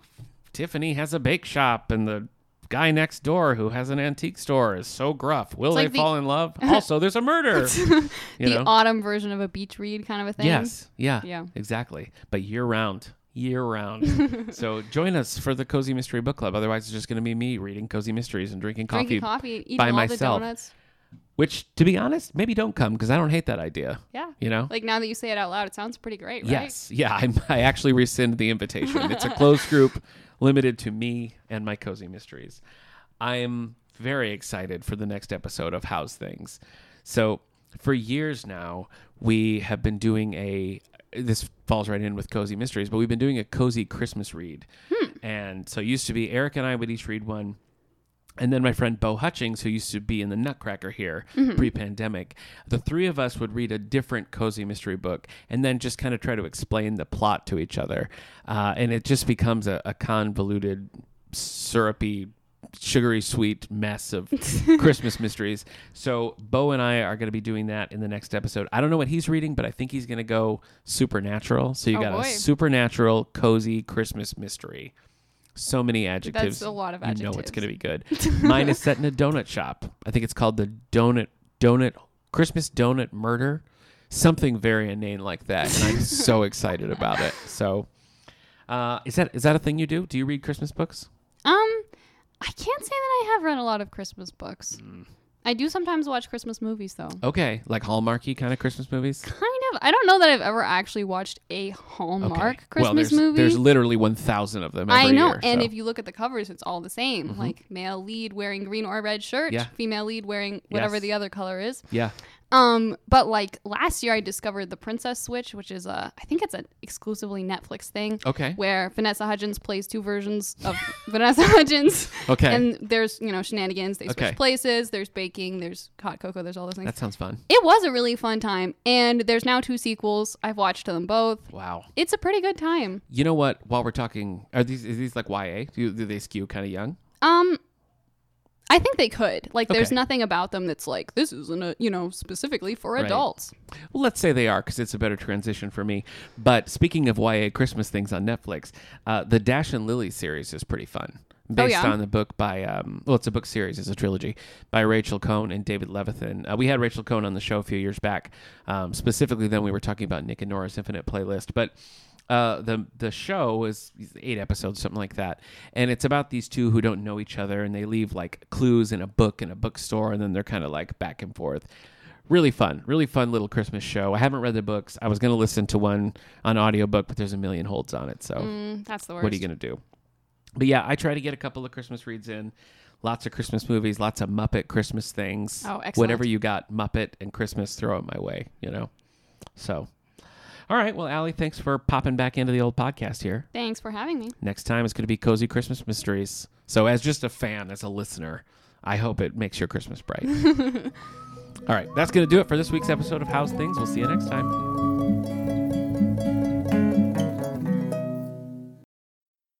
S1: Tiffany has a bake shop and the guy next door who has an antique store is so gruff. Will they
S2: the-
S1: fall in love? <laughs> also, there's a murder. you <laughs>
S2: the
S1: know?
S2: autumn version of a beach read kind of a thing.
S1: Yes. Yeah.
S2: Yeah.
S1: Exactly. But year round. year round. <laughs> so join us for the Cozy Mystery Book Club. Otherwise, it's just going to be me reading Cozy Mysteries and drinking coffee.
S2: Drinking coffee, eating
S1: by
S2: all
S1: myself.
S2: the donuts.
S1: Which, to be honest, maybe don't come because I don't hate that idea.
S2: Yeah.
S1: You know?
S2: Like now that you say it out loud, it sounds pretty great, right?
S1: Yes. Yeah. I, I actually rescind the invitation. It's a closed group limited to me and my cozy mysteries. I am very excited for the next episode of How's Things. So, for years now, we have been doing a. This falls right in with cozy mysteries, but we've been doing a cozy Christmas read. Hmm. And so, it used to be Eric and I would each read one. And then my friend Bo Hutchings, who used to be in the Nutcracker here pre pandemic, the three of us would read a different cozy mystery book and then just kind of try to explain the plot to each other. Uh, and it just becomes a, a convoluted, syrupy, sugary sweet mess of <laughs> Christmas mysteries. So Bo and I are going to be doing that in the next episode. I don't know what he's reading, but I think he's going to go supernatural. So you
S2: Oh,
S1: got
S2: boy.
S1: a supernatural, cozy Christmas mystery. So many adjectives.
S2: That's a lot of adjectives.
S1: You know it's going to be good. <laughs> Mine is set in a donut shop. I think it's called the Donut Donut Christmas Donut Murder, something very inane like that, and I'm <laughs> so excited about it. So, uh, is that is that a thing you do? Do you read Christmas books?
S2: Um, I can't say that I have read a lot of Christmas books.
S1: Mm.
S2: I do sometimes watch Christmas movies though.
S1: Okay, like Hallmarky kind of Christmas movies.
S2: Kind of. I don't know that I've ever actually watched a Hallmark
S1: Okay.
S2: Christmas
S1: well, there's,
S2: movie.
S1: There's literally 1,000 of them. Every
S2: I know,
S1: year,
S2: and
S1: so. Mm-hmm.
S2: if you look at the covers, it's all the same. Like male lead wearing green or red shirt,
S1: Yeah.
S2: female lead wearing whatever
S1: Yes.
S2: the other color is.
S1: yeah,
S2: Um, but like last year, I discovered the Princess Switch, which is a I think it's an exclusively Netflix thing.
S1: Okay.
S2: Where Vanessa Hudgens plays two versions of <laughs> Vanessa Hudgens.
S1: Okay.
S2: And there's you know shenanigans. They switch
S1: Okay.
S2: places. There's baking. There's hot cocoa. There's all those things.
S1: that sounds fun.
S2: it was a really fun time, and there's now two sequels. I've watched them both.
S1: Wow.
S2: It's a pretty good time.
S1: You know what? While we're talking, are these is these like YA? Do, do they skew kind of young?
S2: Um, I think they could. Like, there's nothing about them that's like this isn't a you know specifically for
S1: Right.
S2: adults.
S1: Well, let's say they are because it's a better transition for me. But speaking of YA Christmas things on Netflix, uh, the Dash and Lily series is pretty fun. Based
S2: yeah?
S1: on the book by, um, well, it's a book series, it's a trilogy by Rachel Cohn and David Levithan. Uh, we had Rachel Cohn on the show a few years back. Um, specifically, then we were talking about Nick and Nora's Infinite Playlist. But uh, the the show was eight episodes, something like that, and it's about these two who don't know each other, and they leave like clues in a book in a bookstore, and then they're kind of like back and forth. Really fun, really fun little Christmas show. I haven't read the books. I was going to listen to one on audiobook, but there's a million holds on it. So
S2: Mm, that's the worst.
S1: what are you going to do? But yeah, I try to get a couple of Christmas reads in. Lots of Christmas movies, lots of Muppet Christmas things.
S2: Oh, excellent.
S1: Whatever you got, Muppet and Christmas, throw it my way, you know? So, all right. Well, Allie, thanks for popping back into the old podcast here.
S2: Thanks for having me.
S1: Next time it's going to be Cozy Christmas Mysteries. So, as just a fan, as a listener, I hope it makes your Christmas bright. <laughs> all right. That's going to do it for this week's episode of How's Things. We'll see you next time.